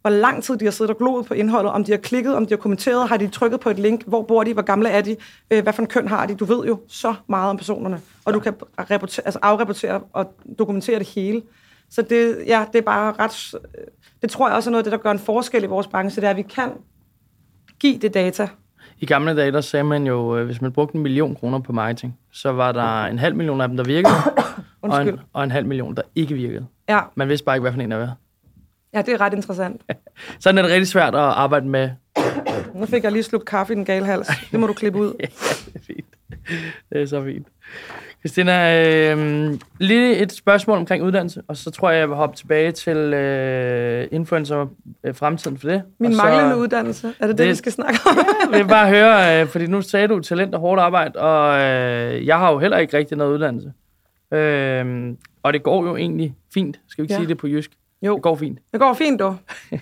hvor lang tid de har siddet og gloet på indholdet, om de har klikket, om de har kommenteret, har de trykket på et link, hvor bor de, hvor gamle er de, øh, hvad for en køn har de. Du ved jo så meget om personerne, og du kan rapportere, altså afrapportere og dokumentere det hele. Så det, ja, det er bare ret... Det tror jeg også er noget af det, der gør en forskel i vores branche, det er, at vi kan give det data. I gamle dage, der sagde man jo, øh, hvis man brugte en million kroner på marketing, så var der en halv million af dem, der virkede, og en, og en halv million, der ikke virkede. Ja, Man vidste bare ikke, hvad for en der var. ja, det er ret interessant. Sådan er det rigtig svært at arbejde med. Nu fik jeg lige sluk kaffe i den gale hals. Det må du klippe ud. Ja, det er fint. Det er så fint. Christina, øh, lige et spørgsmål omkring uddannelse, og så tror jeg, jeg vil hoppe tilbage til øh, influencer øh, fremtiden for det. Min og så, manglende uddannelse. Er det det, vi skal snakke om? Jeg vil bare høre, øh, fordi nu sagde du talent og hårdt arbejde, og øh, jeg har jo heller ikke rigtig noget uddannelse. Øh, og det går jo egentlig fint. Skal vi ikke Ja. sige det på jysk? Jo. Det går fint. Det går fint, du.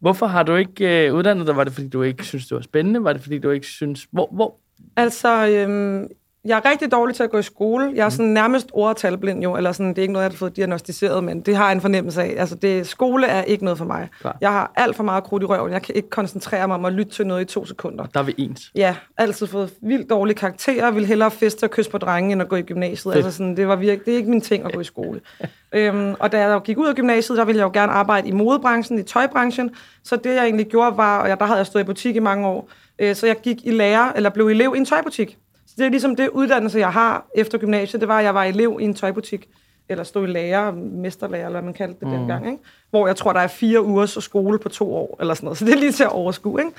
Hvorfor har du ikke øh, uddannet dig? Var det, fordi du ikke synes, det var spændende? Var det, fordi du ikke synes... Hvor, hvor? Altså, øhm, jeg er rigtig dårlig til at gå i skole. Jeg er sådan nærmest ord- og talblind jo, eller sådan, det er ikke noget, jeg har fået diagnostiseret, men det har jeg en fornemmelse af. Altså, det, skole er ikke noget for mig. Klar. Jeg har alt for meget krudt i røven. Jeg kan ikke koncentrere mig om at lytte til noget i to sekunder. Der er vi ens. Ja, altid fået vildt dårlige karakterer, vil hellere feste og kysse på drenge, end at gå i gymnasiet. Altså sådan, det, var virkelig, det er ikke min ting at gå i skole. øhm, og da jeg gik ud af gymnasiet, der ville jeg jo gerne arbejde i modebranchen, i tøjbranchen. Så det, jeg egentlig gjorde, var, og jeg, der havde jeg stået i butik i mange år, øh, så jeg gik i lærer, eller blev elev i en tøjbutik. Det er ligesom det uddannelse, jeg har efter gymnasiet, det var, at jeg var elev i en tøjbutik. eller stå i lærer, mesterlærer, eller hvad man kaldte det mm. dengang, ikke? hvor jeg tror, der er fire ugers skole på to år, eller sådan noget. Så det er lige til at overskue. Ikke?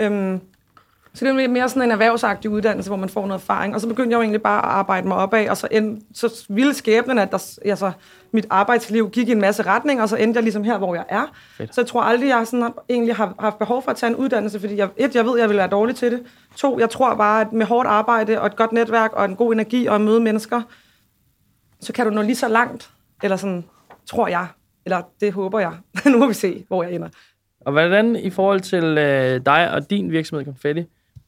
Øhm, så det er mere sådan en erhvervsagtig uddannelse, hvor man får noget erfaring. Og så begyndte jeg jo egentlig bare at arbejde mig opad, og så, end, så ville skæbnen, at der, altså, mit arbejdsliv gik i en masse retninger, og så endte jeg ligesom her, hvor jeg er. Fedt. Så jeg tror aldrig, jeg sådan, egentlig har haft behov for at tage en uddannelse, fordi jeg, et, jeg ved, jeg vil være dårlig til det. To, jeg tror bare, at med hårdt arbejde og et godt netværk og en god energi og at møde mennesker, så kan du nå lige så langt, eller sådan, tror jeg. Eller det håber jeg. nu må vi se, hvor jeg ender. Og hvordan i forhold til øh, dig og din virksomhed Confetti,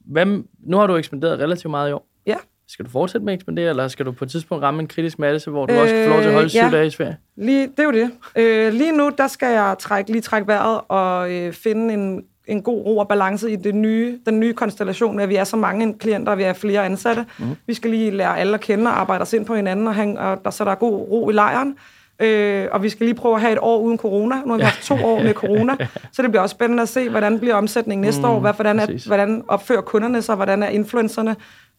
Hvem, nu har du ekspanderet relativt meget i år. Ja. Skal du fortsætte med at ekspandere, eller skal du på et tidspunkt ramme en kritisk masse, hvor du øh, også kan få lov til at holde øh, ja. syv dage i ferie? Lige, det er jo det. Øh, lige nu, der skal jeg trække, lige trække vejret og øh, finde en, en god ro og balance i det nye, den nye konstellation at vi er så mange klienter, og vi er flere ansatte. Mm. Vi skal lige lære alle at kende og arbejde os ind på hinanden, og, hænge, og der, så der er god ro i lejren. Øh, og vi skal lige prøve at have et år uden corona. Nu har vi haft to år med corona, så det bliver også spændende at se, hvordan bliver omsætningen næste mm, år, hvad, hvordan, er, hvordan opfører kunderne sig, hvordan er influencerne,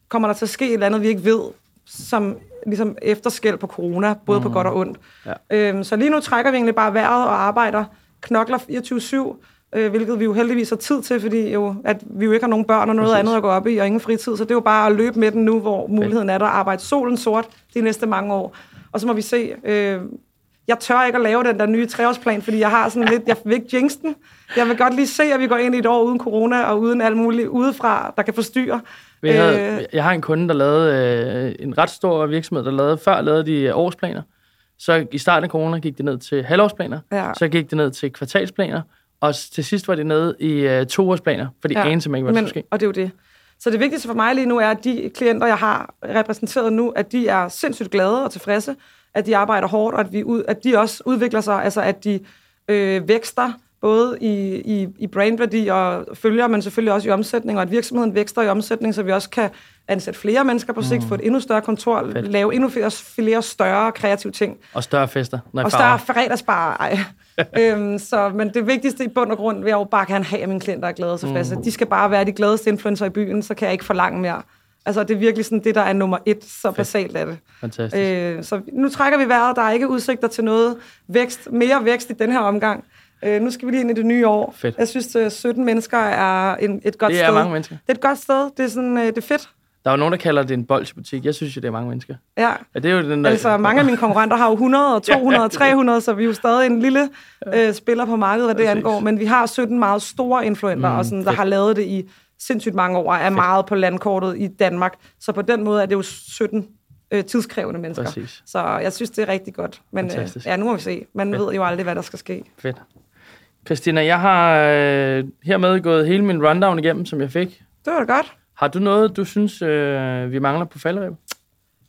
kommer der til at ske et eller andet, vi ikke ved, som ligesom efterskæld på corona, både mm. på godt og ondt. Ja. Øhm, så lige nu trækker vi egentlig bare vejret og arbejder, knokler 24-7, øh, hvilket vi jo heldigvis har tid til, fordi jo, at vi jo ikke har nogen børn og noget Præcis. andet at gå op i, og ingen fritid, så det er jo bare at løbe med den nu, hvor muligheden er der at arbejde solen sort de næste mange år. Og så må vi se, øh, jeg tør ikke at lave den der nye treårsplan, fordi jeg har sådan lidt, jeg vil ikke jinx den. Jeg vil godt lige se, at vi går ind i et år uden corona og uden alt muligt udefra, der kan forstyrre. Vi havde, øh, jeg har en kunde, der lavede øh, en ret stor virksomhed, der lavede, før lavede de årsplaner. Så i starten af corona gik det ned til halvårsplaner, ja. så gik det ned til kvartalsplaner, og til sidst var det nede i øh, toårsplaner, for de ja. anede simpelthen ikke, hvad der skulle ske. Og det er jo det. Så det vigtigste for mig lige nu er, at de klienter, jeg har repræsenteret nu, at de er sindssygt glade og tilfredse at de arbejder hårdt, og at, vi ud, at de også udvikler sig, altså at de øh, vækster både i, i, i brandværdi og følger, men selvfølgelig også i omsætning, og at virksomheden vækster i omsætning, så vi også kan ansætte flere mennesker på sigt, mm. få et endnu større kontor, Fedt. lave endnu flere, flere større kreative ting. Og større fester. Når og større fredagsbar. Ej. øhm, så, men det vigtigste i bund og grund vil jeg jo bare gerne have, at mine klienter er glade og tilfredse. Mm. De skal bare være de gladeste influencer i byen, så kan jeg ikke forlange mere. Altså, det er virkelig sådan det, der er nummer et, så Fedt. basalt er det. Fantastisk. Øh, så nu trækker vi vejret. Der er ikke udsigter til noget vækst, mere vækst i den her omgang. Øh, nu skal vi lige ind i det nye år. Fedt. Jeg synes, at 17 mennesker er en, et godt sted. Det er mange mennesker. Det er et godt sted. Det er, sådan, øh, det er fedt. Der er jo nogen, der kalder det en bolsjebutik. Jeg synes jo, det er mange mennesker. Ja. ja det er jo den der... Altså, mange af mine konkurrenter har jo 100, og 200, og 300, så vi er jo stadig en lille øh, spiller på markedet, hvad det Præcis. angår. Men vi har 17 meget store influenter, mm, og sådan, der har lavet det i sindssygt mange år, er meget på landkortet i Danmark. Så på den måde er det jo 17 øh, tidskrævende mennesker. Præcis. Så jeg synes, det er rigtig godt. Men øh, ja, nu må vi se. Man Fedt. ved jo aldrig, hvad der skal ske. Fedt. Christina, jeg har øh, hermed gået hele min rundown igennem, som jeg fik. Det var da godt. Har du noget, du synes, øh, vi mangler på falderæb?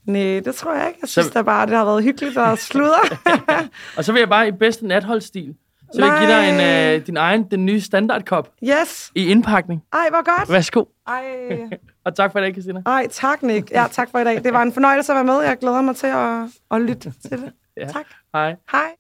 Nej, det tror jeg ikke. Jeg synes så... da bare, det har været hyggeligt at sludre. og så vil jeg bare i bedste natholdstil så vil jeg give dig en, øh, din egen, den nye standardkop. Yes. I indpakning. Ej, hvor godt. Værsgo. Ej. og tak for i dag, Christina. Ej, tak, Nick. Ja, tak for i dag. Det var en fornøjelse at være med. Jeg glæder mig til at, at lytte til det. ja. Tak. Hej. Hej.